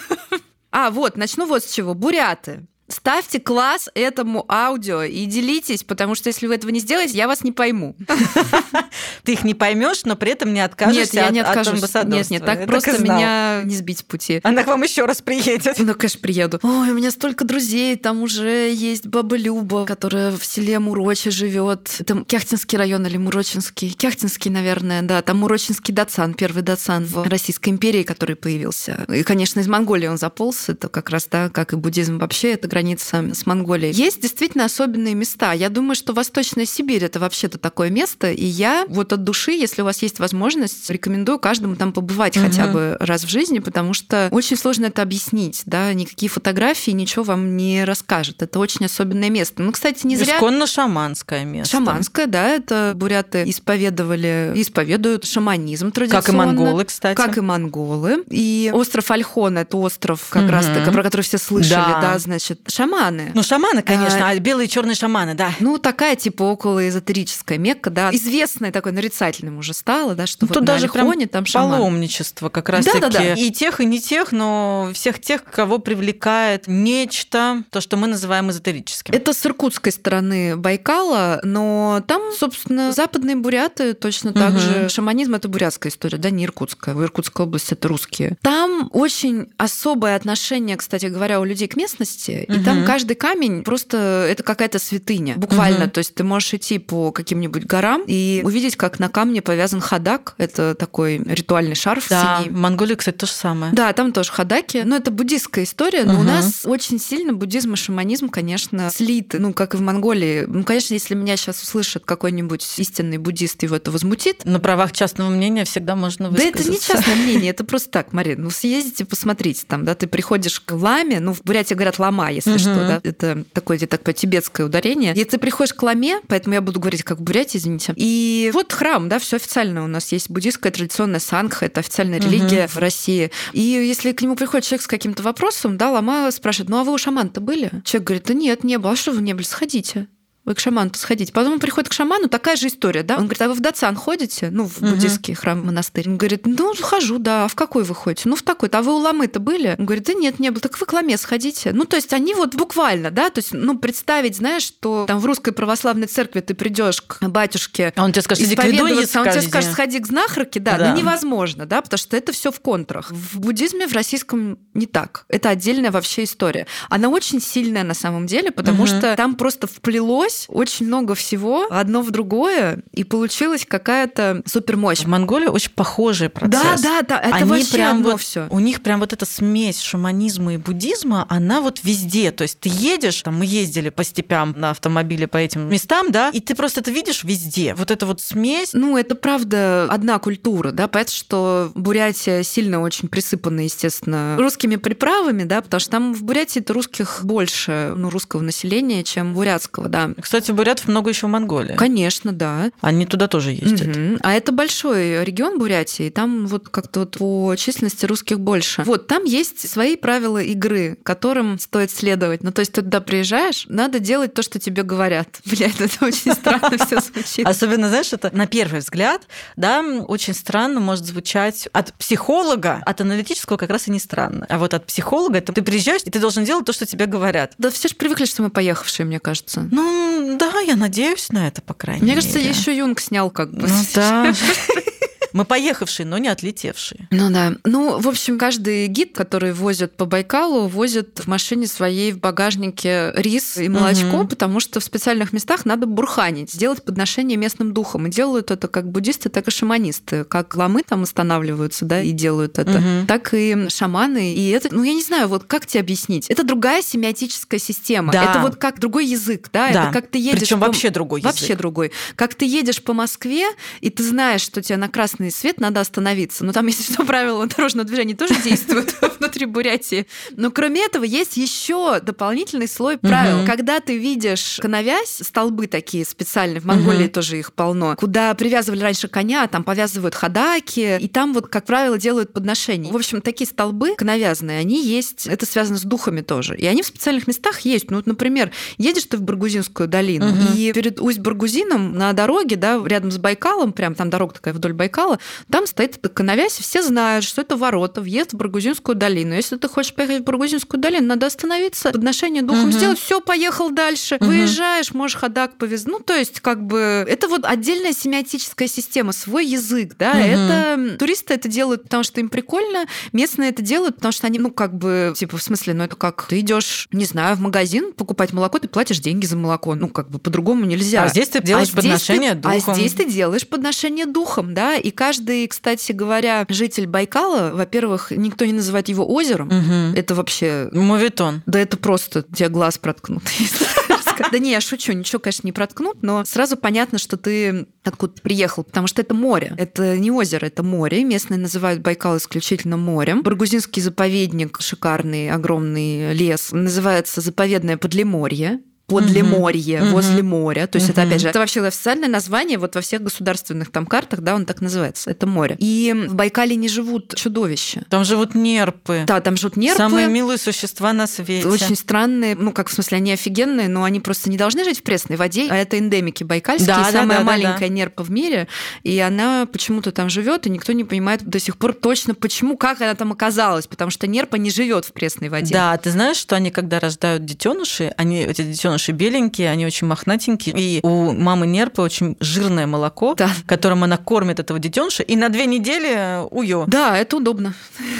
А, вот, начну вот с чего. Буряты. Ставьте класс этому аудио и делитесь, потому что если вы этого не сделаете, я вас не пойму. Ты их не поймешь, но при этом не откажешься Нет, я не от, откажусь. от Нет, нет, так просто меня не сбить с пути. Она к вам еще раз приедет. Ну, конечно, приеду. Ой, у меня столько друзей, там уже есть баба Люба, которая в селе Мурочи живет. Это Кяхтинский район или Мурочинский? Кяхтинский, наверное, да. Там Мурочинский дацан, первый дацан в Российской империи, который появился. И, конечно, из Монголии он заполз. Это как раз, да, как и буддизм вообще, это граница с Монголией. Есть действительно особенные места. Я думаю, что Восточная Сибирь это вообще-то такое место. И я вот от души, если у вас есть возможность, рекомендую каждому там побывать Мгм. хотя бы раз в жизни, потому что очень сложно это объяснить, да, никакие фотографии ничего вам не расскажут. Это очень особенное место. Ну, кстати, не зря... Исконно шаманское место. Шаманское, да, это буряты исповедовали, исповедуют шаманизм традиционно. Как и монголы, кстати. Как и монголы. И остров Альхон, это остров, как Мгм. раз таки, про который все слышали, Да. да, значит, шаманы. Ну, шаманы, конечно, а белые и черные шаманы, да. Ну, такая типа около эзотерическая Мекка, да, известная такой нарицательным уже стала, да, что Ну, вот тут на даже Альхоне там шаман. Паломничество как раз таки. Да-да-да. И тех, и не тех, но всех тех, кого привлекает нечто, то, что мы называем эзотерическим. Это с иркутской стороны Байкала, но там, собственно, западные буряты точно так Мгм. же. Шаманизм это бурятская история, да, не иркутская. В Иркутской области это русские. Там очень особое отношение, кстати говоря, у людей к местности, и Мгм. там каждый камень просто это какая-то святыня, буквально. Мгм. То есть ты можешь идти по каким-нибудь горам и увидеть, как на камне повязан хадак. Это такой ритуальный шарф Да, синий. в Монголии, кстати, то же самое. Да, там тоже хадаки. Но это буддистская история. Но у Мгм. нас очень сильно буддизм и шаманизм, конечно, слиты. Ну, как и в Монголии. Ну, конечно, если меня сейчас услышит какой-нибудь истинный буддист, его это возмутит. На правах частного мнения всегда можно Да это не высказаться. частное мнение, это просто так, Марин. Ну, съездите, посмотрите там, да, ты приходишь к ламе, ну, в Бурятии говорят лама, если Мгм. что, да, это такое, где такое тибетское ударение. И ты приходишь к ламе, поэтому я буду говорить как в Бурятии, извините. И вот храм, да, все официально у нас есть буддийская традиционная сангха, это официальная Мгм. религия в России. И если к нему приходит человек с каким-то вопросом, да, лама спрашивает, ну а вы у шамана-то были? Человек говорит, да нет, не было. А что вы не были? Сходите. Вы к шаману сходите. Потом он приходит к шаману, такая же история, да? Он говорит, а вы в Дацан ходите? Ну, в буддийский храм, монастырь. Он говорит, ну, хожу, да. А в какой вы ходите? Ну, в такой-то. А вы у ламы-то были? Он говорит, да нет, не было. Так вы к ламе сходите. Ну, то есть они вот буквально, да, то есть, ну, представить, знаешь, что там в русской православной церкви ты придешь к батюшке А он тебе скажет, иди к и исповедоваться, он тебе скажет, сходи к знахарке, да, Да. ну невозможно, да, потому что это все в контрах. В буддизме, в российском не так. Это отдельная вообще история. Она очень сильная на самом деле, потому Мгм. что там просто вплелось очень много всего одно в другое, и получилась какая-то супермощь. В Монголии очень похожий процесс. Да, да, да, это Они вообще прям одно вот- все. У них прям вот эта смесь шаманизма и буддизма, она вот везде. То есть ты едешь, там мы ездили по степям на автомобиле по этим местам, да, и ты просто это видишь везде. Вот эта вот смесь. Ну, это правда одна культура, да, понятно, что Бурятия сильно очень присыпана, естественно, русскими приправами, да, потому что там в Бурятии это русских больше, ну, русского населения, чем бурятского, да. Кстати, бурятов много еще в Монголии. Конечно, да. Они туда тоже ездят. Мгм. А это большой регион Бурятии, там вот как-то вот по численности русских больше. Вот там есть свои правила игры, которым стоит следовать. Ну, то есть ты туда приезжаешь, надо делать то, что тебе говорят. Блядь, это очень странно все звучит. Особенно, знаешь, это на первый взгляд, да, очень странно может звучать от психолога, от аналитического как раз и не странно. А вот от психолога это ты приезжаешь, и ты должен делать то, что тебе говорят. Да все же привыкли, что мы поехавшие, мне кажется. Ну, да, я надеюсь на это, по крайней Мне мере. кажется, еще Юнг снял как бы. Ну да. Мы поехавшие, но не отлетевшие. Ну да. Ну, в общем, каждый гид, который возит по Байкалу, возит в машине своей в багажнике рис и молочко, Мгм. потому что в специальных местах надо бурханить, сделать подношение местным духом. И делают это как буддисты, так и шаманисты. Как ламы там останавливаются, да, и делают это, Мгм. так и шаманы. И это, ну, я не знаю, вот как тебе объяснить? Это другая семиотическая система. Да. Это вот как другой язык, да? Да. Это как ты едешь... Причем по- вообще другой язык. Вообще другой. Как ты едешь по Москве, и ты знаешь, что тебе на красный свет надо остановиться. Ну, там, если что, правила дорожного движения тоже действуют внутри Бурятии. Но кроме этого есть еще дополнительный слой правил. Когда ты видишь коновязь, столбы такие специальные, в Монголии тоже их полно, куда привязывали раньше коня, там повязывают хадаки, и там вот, как правило, делают подношения. В общем, такие столбы коновязные, они есть, это связано с духами тоже. И они в специальных местах есть. Ну, вот, например, едешь ты в Баргузинскую долину, и перед Усть-Баргузином на дороге, да, рядом с Байкалом, прям там дорога такая вдоль Байкала, Байкала, там стоит эта канавязь, все знают, что это ворота, въезд в Баргузинскую долину. Если ты хочешь поехать в Баргузинскую долину, надо остановиться, подношение духом угу. сделать, все, поехал дальше. Угу. Выезжаешь, можешь ходак повез. Ну, то есть, как бы, это вот отдельная семиотическая система, свой язык, да, угу. это туристы это делают, потому что им прикольно, местные это делают, потому что они, ну, как бы, типа, в смысле, ну, это как ты идешь, не знаю, в магазин покупать молоко, ты платишь деньги за молоко. Ну, как бы по-другому нельзя. А здесь ты делаешь а подношение ты, духом. А здесь ты делаешь подношение духом, да, и каждый, кстати говоря, житель Байкала, во-первых, никто не называет его озером, угу. это вообще... Моветон. Да это просто тебе глаз проткнут, Да не, я шучу, ничего, конечно, не проткнут, но сразу понятно, что ты откуда приехал, потому что это море. Это не озеро, это море. Местные называют Байкал исключительно морем. Баргузинский заповедник, шикарный, огромный лес, называется заповедное Подлеморье подле угу. моря, угу. возле моря. То есть угу. это, опять же, это вообще официальное название вот во всех государственных там картах, да, он так называется, это море. И в Байкале не живут чудовища. Там живут нерпы. Да, там живут нерпы. Самые милые существа на свете. Очень странные, ну, как в смысле, они офигенные, но они просто не должны жить в пресной воде, а это эндемики байкальские, да, самая да, да, маленькая да. нерпа в мире, и она почему-то там живет, и никто не понимает до сих пор точно, почему, как она там оказалась, потому что нерпа не живет в пресной воде. Да, ты знаешь, что они, когда рождают детеныши, они, эти детеныши детеныши беленькие, они очень мохнатенькие. И у мамы Нерпы очень жирное молоко, да. которым она кормит этого детеныша, и на две недели уё. Да, это удобно.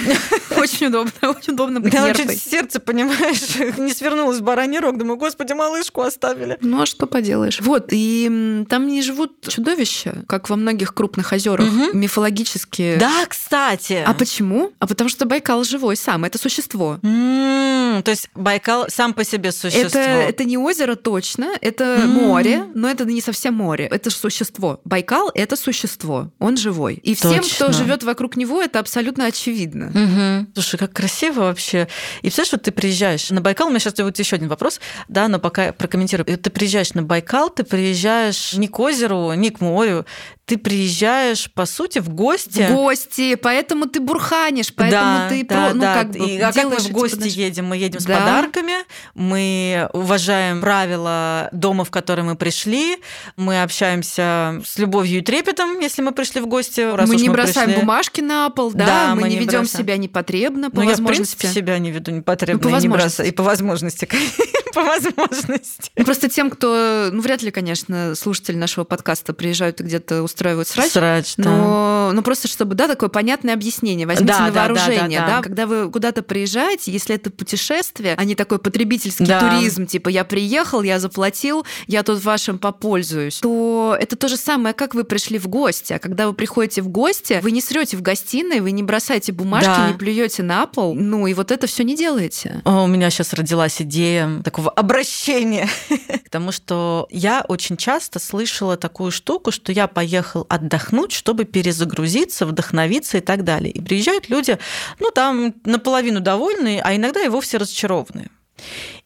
Очень удобно, очень удобно быть Да, чуть сердце, понимаешь, не свернулось бараний рог. Думаю, господи, малышку оставили. Ну, а что поделаешь? Вот, и там не живут чудовища, как во многих крупных озерах, мифологические. Да, кстати. А почему? А потому что Байкал живой сам, это существо. То есть Байкал сам по себе существо. Это это не озеро точно, это mm. море, но это не совсем море, это существо. Байкал — это существо, он живой. И всем, точно. кто живет вокруг него, это абсолютно очевидно. Угу. Слушай, как красиво вообще. И представляешь, вот ты приезжаешь на Байкал, у меня сейчас будет еще один вопрос, да, но пока прокомментирую. Ты приезжаешь на Байкал, ты приезжаешь не к озеру, не к морю, ты приезжаешь, по сути, в гости. В гости, поэтому ты бурханишь, поэтому да, ты да, про, ну, да. как бы И, а как мы в гости подож... едем? Мы едем да. с подарками, мы уважаем правила дома, в который мы пришли, мы общаемся с любовью и трепетом, если мы пришли в гости. Раз мы не мы бросаем пришли. бумажки на пол, да, да мы, мы не ведем себя непотребно по ну, возможности. Я, в принципе, себя не веду непотребно ну, по и не бросаю. И по возможности, по возможности. Ну, просто тем, кто, ну, вряд ли, конечно, слушатели нашего подкаста приезжают и где-то устраивают срач. Срач, да. Но, ну, просто чтобы, да, такое понятное объяснение, возьмите да, на вооружение, да, да, да, да. Когда вы куда-то приезжаете, если это путешествие, а не такой потребительский да. туризм, типа я приехал, я заплатил, я тут вашим попользуюсь, то это то же самое, как вы пришли в гости. А когда вы приходите в гости, вы не срете в гостиной, вы не бросаете бумажки, да. не плюете на пол, ну и вот это все не делаете. О, у меня сейчас родилась идея такого обращения к тому, что я очень часто слышала такую штуку, что я поехал отдохнуть, чтобы перезагрузиться, вдохновиться и так далее. И приезжают люди, ну, там наполовину довольные, а иногда и вовсе разочарованные.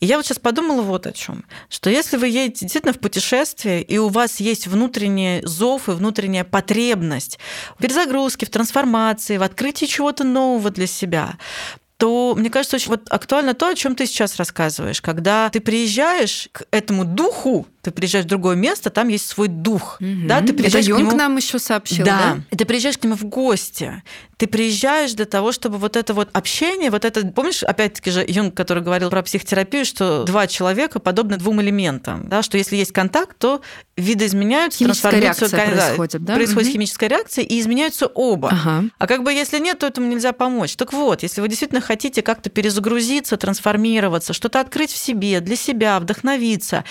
И я вот сейчас подумала вот о чем, что если вы едете действительно в путешествие, и у вас есть внутренний зов и внутренняя потребность в перезагрузке, в трансформации, в открытии чего-то нового для себя, то, мне кажется, очень вот актуально то, о чем ты сейчас рассказываешь. Когда ты приезжаешь к этому духу, ты приезжаешь в другое место, там есть свой дух. Угу. Да, ты приезжаешь Это Юнг к нему... нам еще сообщил, да? да? Ты приезжаешь к нему в гости. Ты приезжаешь для того, чтобы вот это вот общение, вот это... Помнишь, опять-таки же, Юнг, который говорил про психотерапию, что два человека подобны двум элементам, да, что если есть контакт, то видоизменяются, химическая реакция происходит, да? Происходит угу. химическая реакция, и изменяются оба. Ага. А как бы если нет, то этому нельзя помочь. Так вот, если вы действительно хотите как-то перезагрузиться, трансформироваться, что-то открыть в себе, для себя, вдохновиться,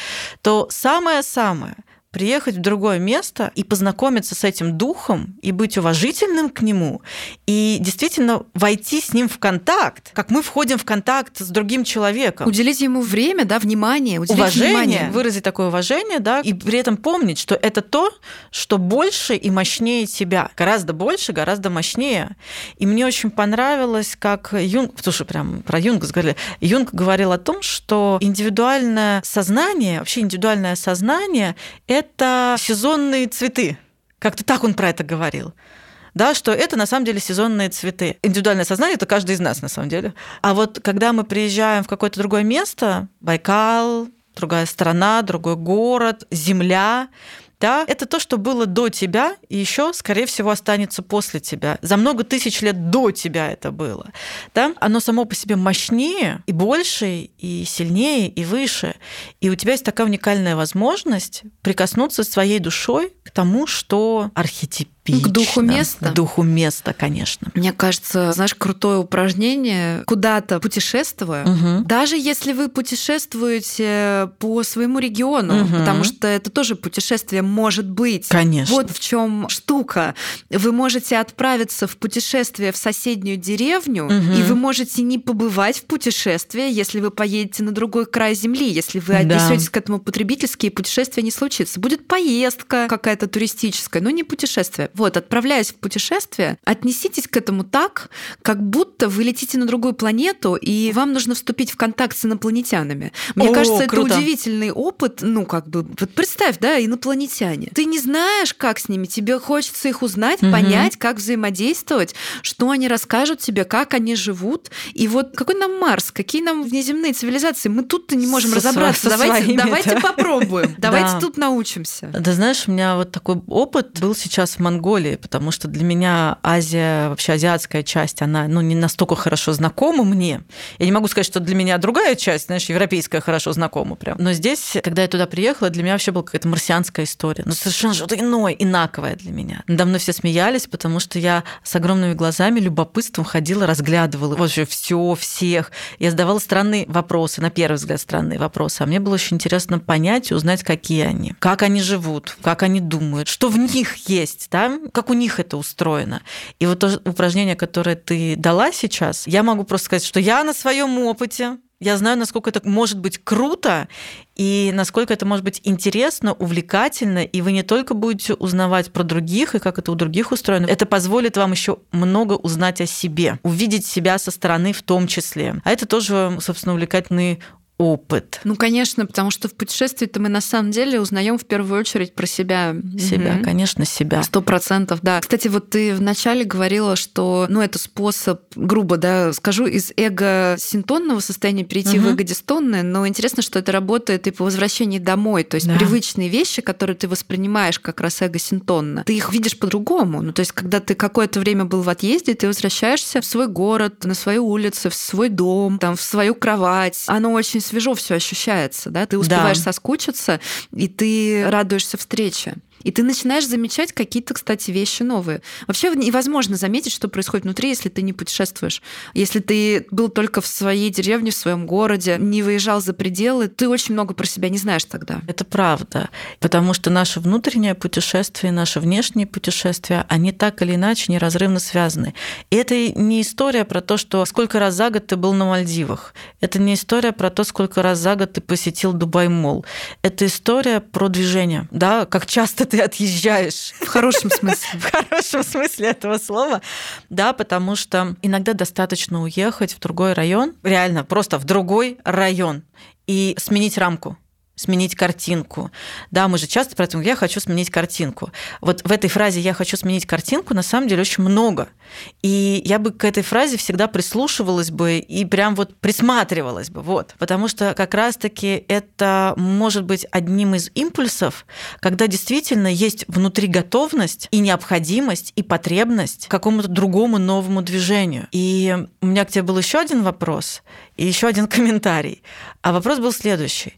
то самое-самое приехать в другое место и познакомиться с этим духом, и быть уважительным к нему, и действительно войти с ним в контакт, как мы входим в контакт с другим человеком. Уделить ему время, да, внимание, уважение, внимание. выразить такое уважение, да, и при этом помнить, что это то, что больше и мощнее тебя, гораздо больше, гораздо мощнее. И мне очень понравилось, как Юнг, слушай, прям про Юнга сказали, Юнг говорил о том, что индивидуальное сознание, вообще индивидуальное сознание – это это сезонные цветы. Как-то так он про это говорил да, что это на самом деле сезонные цветы. Индивидуальное сознание это каждый из нас на самом деле. А вот когда мы приезжаем в какое-то другое место, Байкал, другая страна, другой город, земля, да, это то, что было до тебя, и еще, скорее всего, останется после тебя. За много тысяч лет до тебя это было. Да? Оно само по себе мощнее и больше, и сильнее, и выше. И у тебя есть такая уникальная возможность прикоснуться своей душой к тому, что архетип к духу места? К духу места, конечно. Мне кажется, знаешь, крутое упражнение, куда-то путешествуя, угу. даже если вы путешествуете по своему региону, угу. потому что это тоже путешествие может быть. Конечно. Вот в чем штука. Вы можете отправиться в путешествие в соседнюю деревню, угу. и вы можете не побывать в путешествии, если вы поедете на другой край земли, если вы отнесетесь да. к этому потребительски, и путешествие не случится. Будет поездка какая-то туристическая, но не путешествие. Вот, отправляясь в путешествие, отнеситесь к этому так, как будто вы летите на другую планету, и вам нужно вступить в контакт с инопланетянами. Мне О, кажется, круто. это удивительный опыт. Ну, как бы, вот представь, да, инопланетяне. Ты не знаешь, как с ними, тебе хочется их узнать, угу. понять, как взаимодействовать, что они расскажут тебе, как они живут. И вот какой нам Марс, какие нам внеземные цивилизации, мы тут-то не можем со разобраться. Со давайте своими, давайте да. попробуем, давайте тут научимся. Да знаешь, у меня вот такой опыт был сейчас в Монголии Монголии, потому что для меня Азия, вообще азиатская часть, она ну, не настолько хорошо знакома мне. Я не могу сказать, что для меня другая часть, знаешь, европейская хорошо знакома прям. Но здесь, когда я туда приехала, для меня вообще была какая-то марсианская история. Ну, совершенно что-то иное, инаковое для меня. Надо мной все смеялись, потому что я с огромными глазами, любопытством ходила, разглядывала вообще все, всех. Я задавала странные вопросы, на первый взгляд странные вопросы. А мне было очень интересно понять и узнать, какие они, как они живут, как они думают, что в них есть, да, как у них это устроено. И вот то упражнение, которое ты дала сейчас, я могу просто сказать, что я на своем опыте, я знаю, насколько это может быть круто и насколько это может быть интересно, увлекательно, и вы не только будете узнавать про других и как это у других устроено, это позволит вам еще много узнать о себе, увидеть себя со стороны в том числе. А это тоже, собственно, увлекательный опыт. Ну, конечно, потому что в путешествии-то мы на самом деле узнаем в первую очередь про себя. Себя, угу. конечно, себя. Сто процентов, да. Кстати, вот ты вначале говорила, что, ну, это способ, грубо, да, скажу, из эго-синтонного состояния перейти угу. в эго-дистонное, но интересно, что это работает и по возвращении домой, то есть да. привычные вещи, которые ты воспринимаешь как раз эго-синтонно, ты их видишь по-другому. Ну, то есть, когда ты какое-то время был в отъезде, ты возвращаешься в свой город, на свою улицу, в свой дом, там, в свою кровать. Оно очень свежо все ощущается, да, ты успеваешь да. соскучиться, и ты радуешься встрече. И ты начинаешь замечать какие-то, кстати, вещи новые. Вообще невозможно заметить, что происходит внутри, если ты не путешествуешь. Если ты был только в своей деревне, в своем городе, не выезжал за пределы, ты очень много про себя не знаешь тогда. Это правда. Потому что наше внутреннее путешествие, наше внешнее путешествие, они так или иначе неразрывно связаны. И это не история про то, что сколько раз за год ты был на Мальдивах. Это не история про то, сколько раз за год ты посетил Дубай-Молл. Это история про движение. Да, как часто ты отъезжаешь. В хорошем смысле. В хорошем смысле этого слова. Да, потому что иногда достаточно уехать в другой район, реально просто в другой район и сменить рамку сменить картинку. Да, мы же часто про это говорим, я хочу сменить картинку. Вот в этой фразе «я хочу сменить картинку» на самом деле очень много. И я бы к этой фразе всегда прислушивалась бы и прям вот присматривалась бы. Вот. Потому что как раз-таки это может быть одним из импульсов, когда действительно есть внутри готовность и необходимость и потребность к какому-то другому новому движению. И у меня к тебе был еще один вопрос и еще один комментарий. А вопрос был следующий.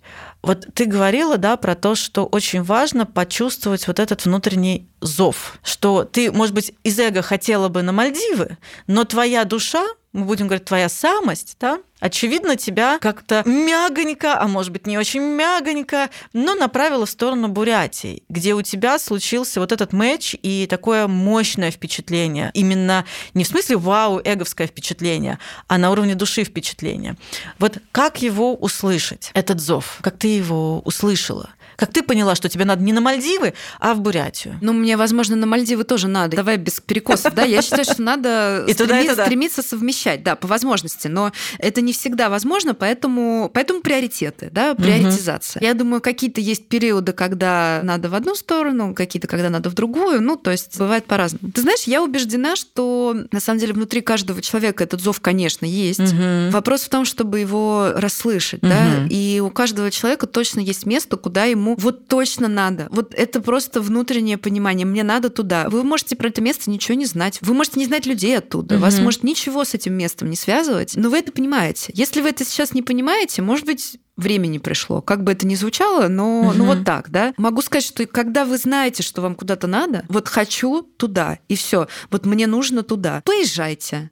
Вот ты говорила, да, про то, что очень важно почувствовать вот этот внутренний зов, что ты, может быть, из эго хотела бы на Мальдивы, но твоя душа мы будем говорить, твоя самость, да, очевидно, тебя как-то мягонько, а может быть, не очень мягонько, но направила в сторону Бурятии, где у тебя случился вот этот матч и такое мощное впечатление. Именно не в смысле вау, эговское впечатление, а на уровне души впечатление. Вот как его услышать, этот зов? Как ты его услышала? Как ты поняла, что тебе надо не на Мальдивы, а в Бурятию? Ну, мне, возможно, на Мальдивы тоже надо. Давай без перекосов, да? Я считаю, что надо стремиться совмещать, да, по возможности. Но это не всегда возможно, поэтому, поэтому приоритеты, да, приоритизация. Я думаю, какие-то есть периоды, когда надо в одну сторону, какие-то, когда надо в другую. Ну, то есть бывает по-разному. Ты знаешь, я убеждена, что на самом деле внутри каждого человека этот зов, конечно, есть. Вопрос в том, чтобы его расслышать, да, и у каждого человека точно есть место, куда ему ему вот точно надо. Вот это просто внутреннее понимание. Мне надо туда. Вы можете про это место ничего не знать. Вы можете не знать людей оттуда. Угу. Вас может ничего с этим местом не связывать. Но вы это понимаете. Если вы это сейчас не понимаете, может быть, времени пришло. Как бы это ни звучало, но угу. ну вот так, да. Могу сказать, что когда вы знаете, что вам куда-то надо, вот хочу туда, и все, вот мне нужно туда, поезжайте.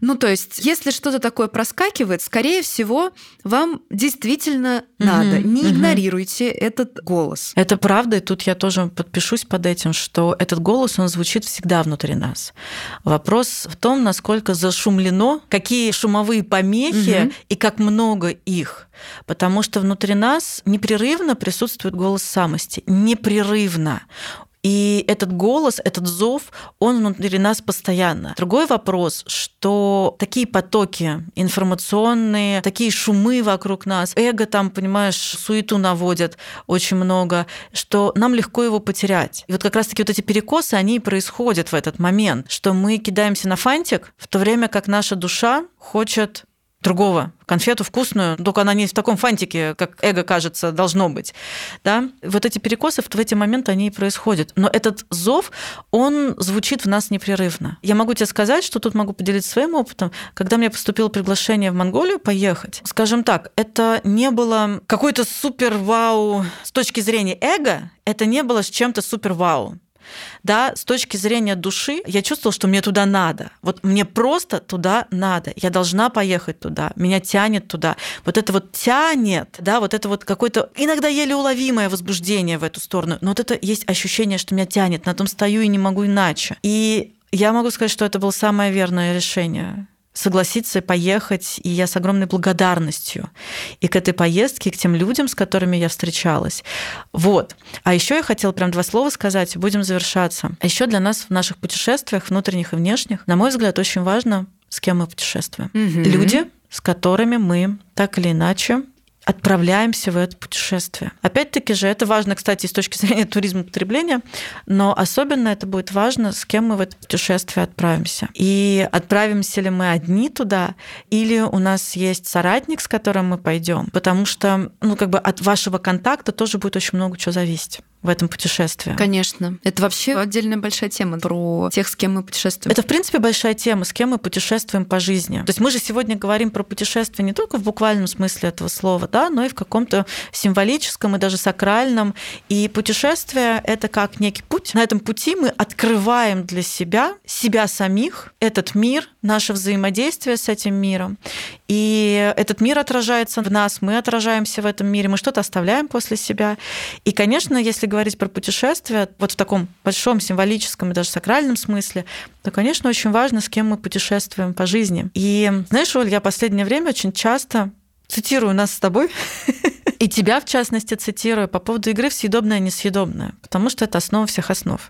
Ну, то есть, если что-то такое проскакивает, скорее всего, вам действительно угу, надо. Не угу. игнорируйте этот голос. Это правда, и тут я тоже подпишусь под этим, что этот голос, он звучит всегда внутри нас. Вопрос в том, насколько зашумлено, какие шумовые помехи угу. и как много их. Потому что внутри нас непрерывно присутствует голос самости. Непрерывно. И этот голос, этот зов, он внутри нас постоянно. Другой вопрос, что такие потоки информационные, такие шумы вокруг нас, эго там, понимаешь, суету наводят очень много, что нам легко его потерять. И вот как раз-таки вот эти перекосы, они и происходят в этот момент, что мы кидаемся на фантик, в то время как наша душа хочет другого, конфету вкусную, только она не в таком фантике, как эго, кажется, должно быть. Да? Вот эти перекосы в эти моменты, они и происходят. Но этот зов, он звучит в нас непрерывно. Я могу тебе сказать, что тут могу поделиться своим опытом. Когда мне поступило приглашение в Монголию поехать, скажем так, это не было какой-то супер-вау с точки зрения эго, это не было с чем-то супер-вау да, с точки зрения души я чувствовала, что мне туда надо. Вот мне просто туда надо. Я должна поехать туда. Меня тянет туда. Вот это вот тянет, да, вот это вот какое-то иногда еле уловимое возбуждение в эту сторону. Но вот это есть ощущение, что меня тянет. На том стою и не могу иначе. И я могу сказать, что это было самое верное решение согласиться поехать, и я с огромной благодарностью и к этой поездке, и к тем людям, с которыми я встречалась. Вот. А еще я хотела прям два слова сказать, и будем завершаться. А еще для нас в наших путешествиях, внутренних и внешних, на мой взгляд, очень важно, с кем мы путешествуем. Угу. Люди, с которыми мы так или иначе отправляемся в это путешествие. Опять-таки же, это важно, кстати, с точки зрения туризма потребления, но особенно это будет важно, с кем мы в это путешествие отправимся. И отправимся ли мы одни туда, или у нас есть соратник, с которым мы пойдем, потому что, ну, как бы от вашего контакта тоже будет очень много чего зависеть в этом путешествии. Конечно. Это вообще отдельная большая тема про тех, с кем мы путешествуем. Это, в принципе, большая тема, с кем мы путешествуем по жизни. То есть мы же сегодня говорим про путешествие не только в буквальном смысле этого слова, да, но и в каком-то символическом и даже сакральном. И путешествие — это как некий путь. На этом пути мы открываем для себя, себя самих, этот мир, наше взаимодействие с этим миром. И этот мир отражается в нас, мы отражаемся в этом мире, мы что-то оставляем после себя. И, конечно, если говорить про путешествия, вот в таком большом символическом и даже сакральном смысле, то, конечно, очень важно, с кем мы путешествуем по жизни. И, знаешь, Оль, я последнее время очень часто цитирую нас с тобой, и тебя, в частности, цитирую по поводу игры в съедобное и несъедобное, потому что это основа всех основ.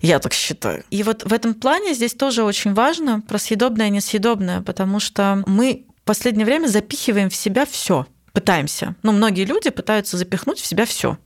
Я так считаю. И вот в этом плане здесь тоже очень важно про съедобное и несъедобное, потому что мы последнее время запихиваем в себя все, пытаемся. Ну, многие люди пытаются запихнуть в себя все.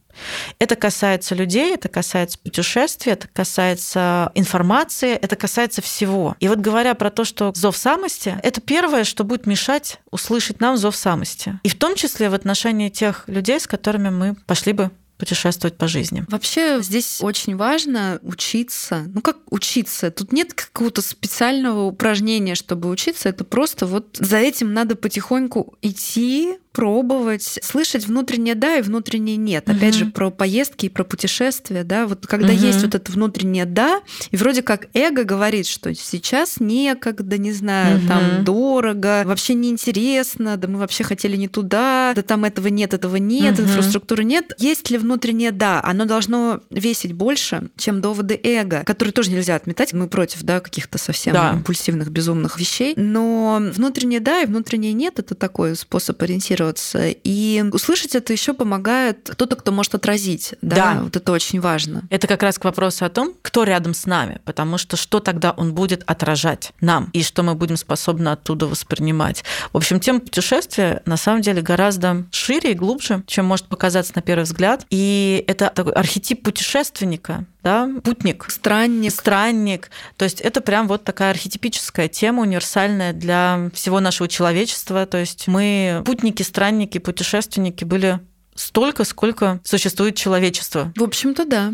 Это касается людей, это касается путешествий, это касается информации, это касается всего. И вот говоря про то, что зов самости, это первое, что будет мешать услышать нам зов самости. И в том числе в отношении тех людей, с которыми мы пошли бы путешествовать по жизни. Вообще здесь очень важно учиться. Ну как учиться? Тут нет какого-то специального упражнения, чтобы учиться. Это просто вот за этим надо потихоньку идти, пробовать, слышать внутреннее да и внутреннее нет. Угу. Опять же, про поездки и про путешествия, да, вот когда угу. есть вот это внутреннее да, и вроде как эго говорит, что сейчас некогда, не знаю, угу. там дорого, вообще неинтересно, да мы вообще хотели не туда, да там этого нет, этого нет, угу. инфраструктуры нет. Есть ли внутреннее да? Оно должно весить больше, чем доводы эго, которые тоже нельзя отметать. Мы против, да, каких-то совсем да. импульсивных, безумных вещей. Но внутреннее да и внутреннее нет это такой способ ориентироваться сфокусироваться. И услышать это еще помогает кто-то, кто может отразить. Да? да. Вот это очень важно. Это как раз к вопросу о том, кто рядом с нами, потому что что тогда он будет отражать нам, и что мы будем способны оттуда воспринимать. В общем, тема путешествия на самом деле гораздо шире и глубже, чем может показаться на первый взгляд. И это такой архетип путешественника, да, путник, странник. странник. То есть это прям вот такая архетипическая тема, универсальная для всего нашего человечества. То есть мы путники, странники, путешественники были столько, сколько существует человечество. В общем-то, да.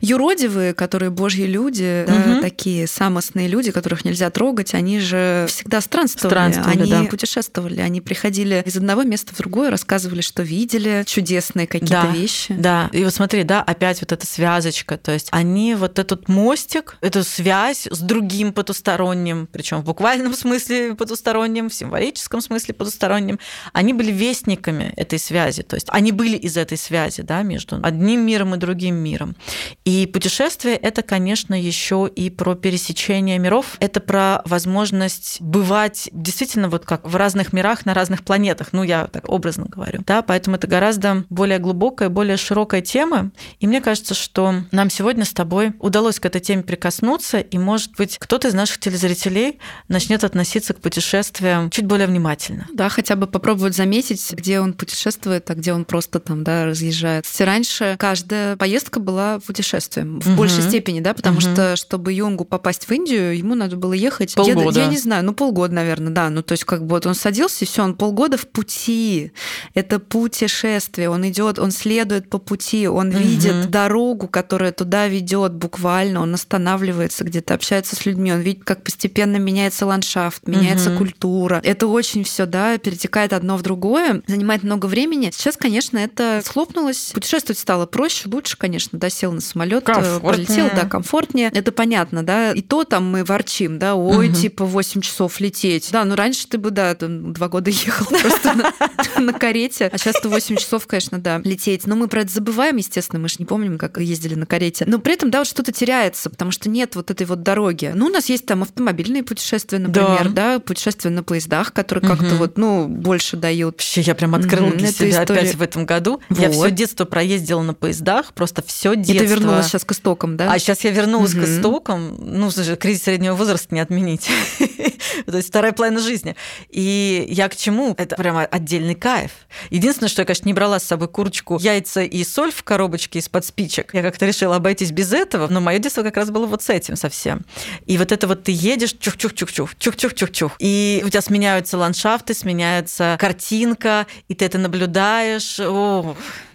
Юродивые, которые божьи люди, угу. да, такие самостные люди, которых нельзя трогать, они же всегда странствовали, странствовали они да. путешествовали, они приходили из одного места в другое, рассказывали, что видели, чудесные какие-то да, вещи. Да, и вот смотри, да, опять вот эта связочка, то есть они вот этот мостик, эту связь с другим потусторонним, причем в буквальном смысле потусторонним, в символическом смысле потусторонним, они были вестниками этой связи, то есть они были из этой связи да, между одним миром и другим миром. И путешествие это, конечно, еще и про пересечение миров. Это про возможность бывать действительно вот как в разных мирах на разных планетах. Ну, я так образно говорю. Да, поэтому это гораздо более глубокая, более широкая тема. И мне кажется, что нам сегодня с тобой удалось к этой теме прикоснуться, и, может быть, кто-то из наших телезрителей начнет относиться к путешествиям чуть более внимательно. Да, хотя бы попробовать заметить, где он путешествует, а где он просто просто там, да, разъезжает. Раньше каждая поездка была путешествием в угу. большей степени, да, потому угу. что, чтобы Юнгу попасть в Индию, ему надо было ехать... Полгода. Я, я не знаю, ну полгода, наверное, да. Ну то есть как бы вот он садился, и все, он полгода в пути. Это путешествие. Он идет, он следует по пути, он угу. видит дорогу, которая туда ведет буквально, он останавливается где-то, общается с людьми, он видит, как постепенно меняется ландшафт, меняется угу. культура. Это очень все, да, перетекает одно в другое, занимает много времени. Сейчас, конечно, конечно, это схлопнулось. Путешествовать стало проще, лучше, конечно, да, сел на самолет, э, полетел, да, комфортнее. Это понятно, да. И то там мы ворчим, да, ой, угу. типа 8 часов лететь. Да, ну раньше ты бы, да, там, два года ехал просто на карете, а сейчас ты 8 часов, конечно, да, лететь. Но мы про это забываем, естественно, мы же не помним, как ездили на карете. Но при этом, да, вот что-то теряется, потому что нет вот этой вот дороги. Ну, у нас есть там автомобильные путешествия, например, да, путешествия на поездах, которые как-то вот, ну, больше дают. Вообще, я прям открыла для себя опять в этом году. Вот. Я все детство проездила на поездах, просто все детство. И ты вернулась сейчас к истокам, да? А сейчас я вернулась угу. к истокам. Ну, слушай, кризис среднего возраста не отменить. То есть вторая половина жизни. И я к чему? Это прямо отдельный кайф. Единственное, что я, конечно, не брала с собой курочку, яйца и соль в коробочке из-под спичек. Я как-то решила обойтись без этого, но мое детство как раз было вот с этим совсем. И вот это вот ты едешь, чух-чух-чух-чух, чух-чух-чух-чух. И у тебя сменяются ландшафты, сменяется картинка, и ты это наблюдаешь.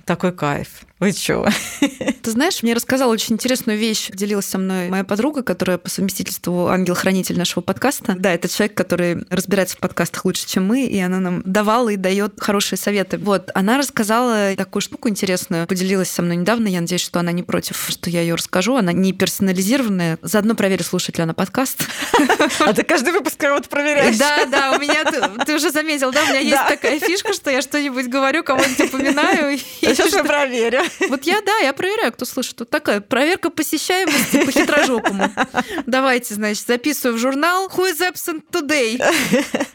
Такой кайф. Вы чё? Ты знаешь, мне рассказала очень интересную вещь, делилась со мной моя подруга, которая по совместительству ангел-хранитель нашего подкаста. Да, это человек, который разбирается в подкастах лучше, чем мы, и она нам давала и дает хорошие советы. Вот, она рассказала такую штуку интересную, поделилась со мной недавно, я надеюсь, что она не против, что я ее расскажу, она не персонализированная. Заодно проверю, слушает ли она подкаст. А ты каждый выпуск кого-то проверяешь? Да, да, у меня, ты уже заметил, да, у меня есть такая фишка, что я что-нибудь говорю, кого-нибудь упоминаю. Сейчас я проверю. Вот я, да, я проверяю, кто слышит. Тут такая проверка посещаемости по хитрожопому. Давайте, значит, записываю в журнал Who is absent today?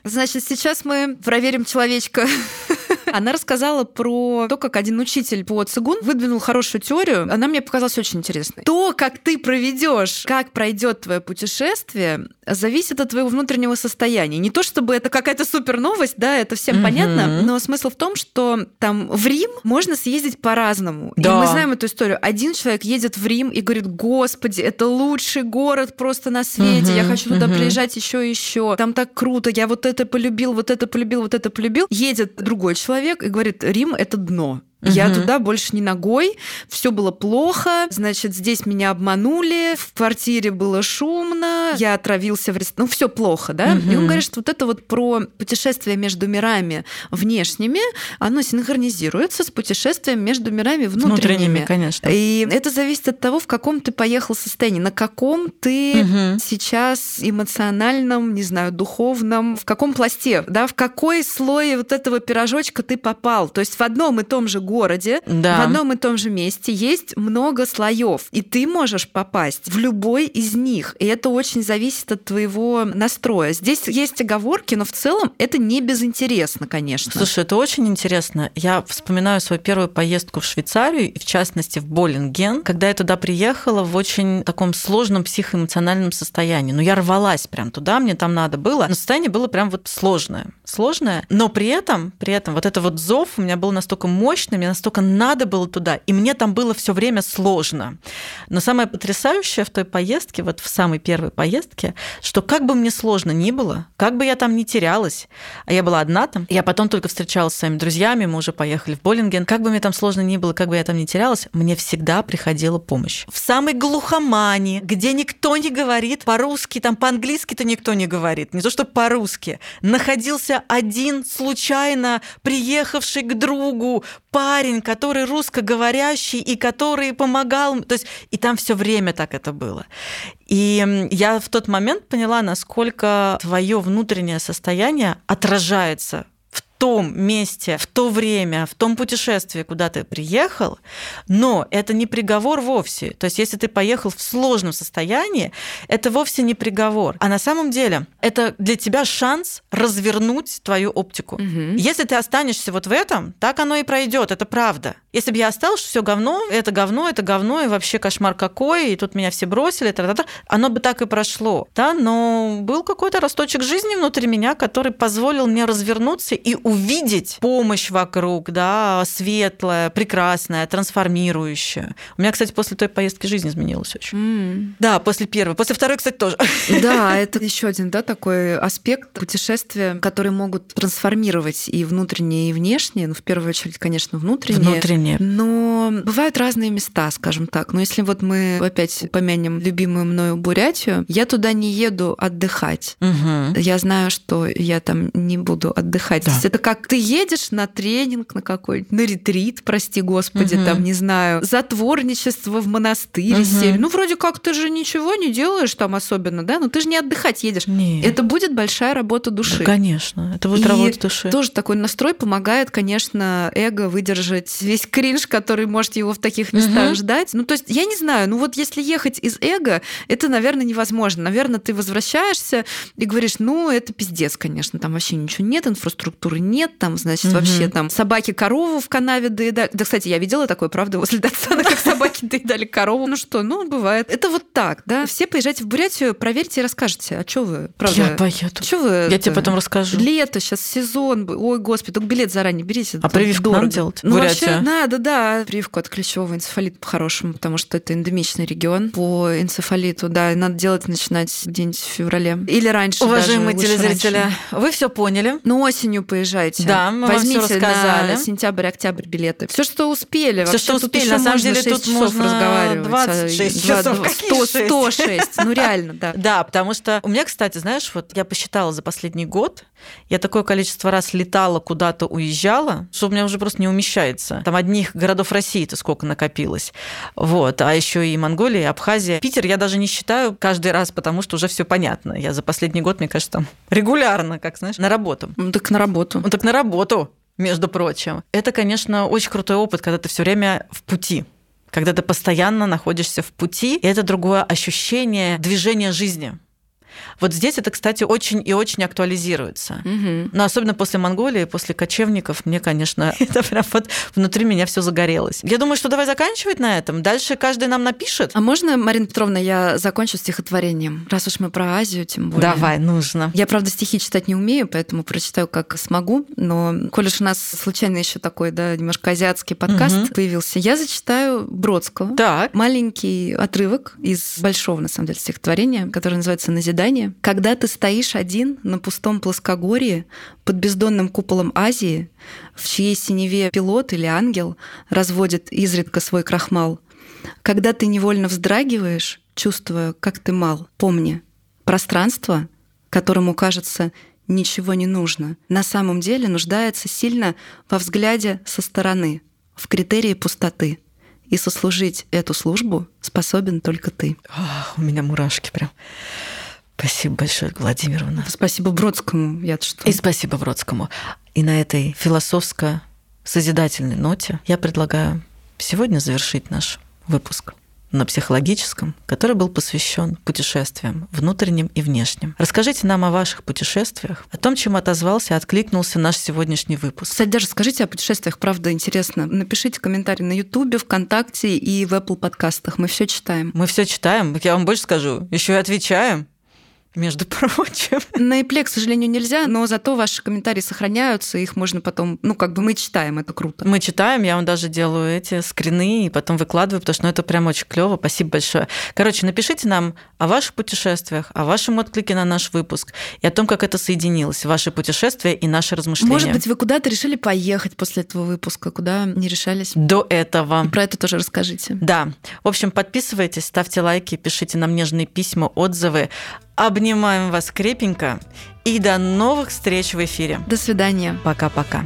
Значит, сейчас мы проверим человечка. Она рассказала про то, как один учитель по цигун выдвинул хорошую теорию. Она мне показалась очень интересной. То, как ты проведешь, как пройдет твое путешествие, зависит от твоего внутреннего состояния. Не то чтобы это какая-то супер новость, да, это всем mm-hmm. понятно, но смысл в том, что там в Рим можно съездить по-разному. Да. И мы знаем эту историю. Один человек едет в Рим и говорит: Господи, это лучший город просто на свете. Mm-hmm. Я хочу туда mm-hmm. приезжать еще и еще. Там так круто. Я вот это полюбил, вот это полюбил, вот это полюбил. Едет другой человек и говорит: Рим это дно. Угу. Я туда больше не ногой, все было плохо, значит, здесь меня обманули, в квартире было шумно, я отравился в ресторане, ну все плохо, да? Угу. И он говорит, что вот это вот про путешествие между мирами внешними, оно синхронизируется с путешествием между мирами внутренними. Внутренними, конечно. И это зависит от того, в каком ты поехал состоянии, на каком ты угу. сейчас эмоциональном, не знаю, духовном, в каком пласте, да, в какой слой вот этого пирожочка ты попал. То есть в одном и том же городе, да. в одном и том же месте есть много слоев, и ты можешь попасть в любой из них. И это очень зависит от твоего настроя. Здесь есть оговорки, но в целом это не безинтересно, конечно. Слушай, это очень интересно. Я вспоминаю свою первую поездку в Швейцарию, и в частности в Боллинген, когда я туда приехала в очень таком сложном психоэмоциональном состоянии. Ну, я рвалась прям туда, мне там надо было. Но состояние было прям вот сложное. Сложное. Но при этом, при этом вот это вот зов у меня был настолько мощный, мне настолько надо было туда, и мне там было все время сложно. Но самое потрясающее в той поездке, вот в самой первой поездке, что как бы мне сложно ни было, как бы я там не терялась, а я была одна там, я потом только встречалась с своими друзьями, мы уже поехали в Боллинген, как бы мне там сложно ни было, как бы я там не терялась, мне всегда приходила помощь. В самой глухомане, где никто не говорит по-русски, там по-английски-то никто не говорит, не то что по-русски, находился один случайно приехавший к другу парень, который русскоговорящий и который помогал, то есть и там все время так это было. И я в тот момент поняла, насколько твое внутреннее состояние отражается том месте, в то время, в том путешествии, куда ты приехал, но это не приговор вовсе. То есть, если ты поехал в сложном состоянии, это вовсе не приговор. А на самом деле это для тебя шанс развернуть твою оптику. Угу. Если ты останешься вот в этом, так оно и пройдет, это правда. Если бы я осталась, что все говно, это говно, это говно, и вообще кошмар какой, и тут меня все бросили, та -та -та, оно бы так и прошло. Да, но был какой-то росточек жизни внутри меня, который позволил мне развернуться и увидеть помощь вокруг, да, светлая, прекрасная, трансформирующая. У меня, кстати, после той поездки жизнь изменилась очень. Mm. Да, после первой. После второй, кстати, тоже. Да, это еще один, да, такой аспект путешествия, которые могут трансформировать и внутреннее, и внешнее. Ну, в первую очередь, конечно, внутреннее. Внутреннее. Но бывают разные места, скажем так. Но если вот мы опять упомянем любимую мною Бурятию, я туда не еду отдыхать. Угу. Я знаю, что я там не буду отдыхать. Да. Это как ты едешь на тренинг на какой-нибудь, на ретрит, прости господи, угу. там, не знаю, затворничество в монастыре угу. сели. Ну, вроде как ты же ничего не делаешь там особенно, да? Ну, ты же не отдыхать едешь. Нет. Это будет большая работа души. Да, конечно, это будет И работа души. тоже такой настрой помогает, конечно, эго выдержать весь кринж, который может его в таких местах угу. ждать. Ну, то есть, я не знаю, ну вот если ехать из эго, это, наверное, невозможно. Наверное, ты возвращаешься и говоришь, ну, это пиздец, конечно, там вообще ничего нет, инфраструктуры нет, там, значит, угу. вообще там собаки корову в канаве доедают. Да, кстати, я видела такое, правда, возле Датсана, как собаки доедали корову. Ну что, ну, бывает. Это вот так, да. Все поезжайте в Бурятию, проверьте и расскажете. А что вы, правда? Я поеду. Что вы? Я тебе потом расскажу. Лето, сейчас сезон. Ой, господи, только билет заранее берите. А прививку дорого. надо делать? Ну, вообще, надо, да. Прививку от клещевого энцефалита по-хорошему, потому что это эндемичный регион по энцефалиту. Да, надо делать, начинать где-нибудь в феврале. Или раньше Уважаемые телезрители, вы все поняли. Ну, осенью поезжайте. Да, мы Возьмите вам все рассказали. на сентябрь-октябрь билеты. Все, что успели. Все, что успели. На самом деле тут можно разговаривать. 26 часов. 100, 106. Ну, реально, да. Да, потому что у меня, кстати, знаешь, вот я посчитала за последний год, я такое количество раз летала куда-то, уезжала, что у меня уже просто не умещается. Там одних городов России-то сколько накопилось. Вот. А еще и Монголия, и Абхазия. Питер я даже не считаю каждый раз, потому что уже все понятно. Я за последний год, мне кажется, там регулярно, как знаешь, на работу. Ну, так на работу. Ну, так на работу, между прочим. Это, конечно, очень крутой опыт, когда ты все время в пути когда ты постоянно находишься в пути, и это другое ощущение движения жизни. Вот здесь это, кстати, очень и очень актуализируется. Угу. Но особенно после Монголии, после кочевников, мне, конечно, это прям вот внутри меня все загорелось. Я думаю, что давай заканчивать на этом. Дальше каждый нам напишет. А можно, Марина Петровна, я закончу стихотворением? Раз уж мы про Азию, тем более. Давай, нужно. Я, правда, стихи читать не умею, поэтому прочитаю как смогу. Но, коль уж у нас случайно еще такой, да, немножко азиатский подкаст угу. появился, я зачитаю Бродского. Так. Маленький отрывок из большого, на самом деле, стихотворения, которое называется «Назидание». Когда ты стоишь один на пустом плоскогорье под бездонным куполом Азии, в чьей синеве пилот или ангел разводит изредка свой крахмал, когда ты невольно вздрагиваешь, чувствуя, как ты мал, помни, пространство, которому кажется ничего не нужно, на самом деле нуждается сильно во взгляде со стороны, в критерии пустоты. И сослужить эту службу способен только ты. Ах, у меня мурашки прям. Спасибо большое, Владимировна. Спасибо Бродскому, я что. И спасибо Бродскому. И на этой философско-созидательной ноте я предлагаю сегодня завершить наш выпуск на психологическом, который был посвящен путешествиям, внутренним и внешним. Расскажите нам о ваших путешествиях, о том, чем отозвался и откликнулся наш сегодняшний выпуск. Кстати, даже скажите о путешествиях, правда, интересно. Напишите комментарий на Ютубе, ВКонтакте и в Apple подкастах. Мы все читаем. Мы все читаем. Я вам больше скажу, еще и отвечаем. Между прочим. На Apple, к сожалению, нельзя, но зато ваши комментарии сохраняются, их можно потом, ну, как бы мы читаем, это круто. Мы читаем, я вам даже делаю эти скрины и потом выкладываю, потому что ну, это прям очень клево. Спасибо большое. Короче, напишите нам о ваших путешествиях, о вашем отклике на наш выпуск и о том, как это соединилось, ваши путешествия и наши размышления. Может быть, вы куда-то решили поехать после этого выпуска, куда не решались? До этого. И про это тоже расскажите. Да. В общем, подписывайтесь, ставьте лайки, пишите нам нежные письма, отзывы. Обнимаем вас крепенько и до новых встреч в эфире. До свидания. Пока-пока.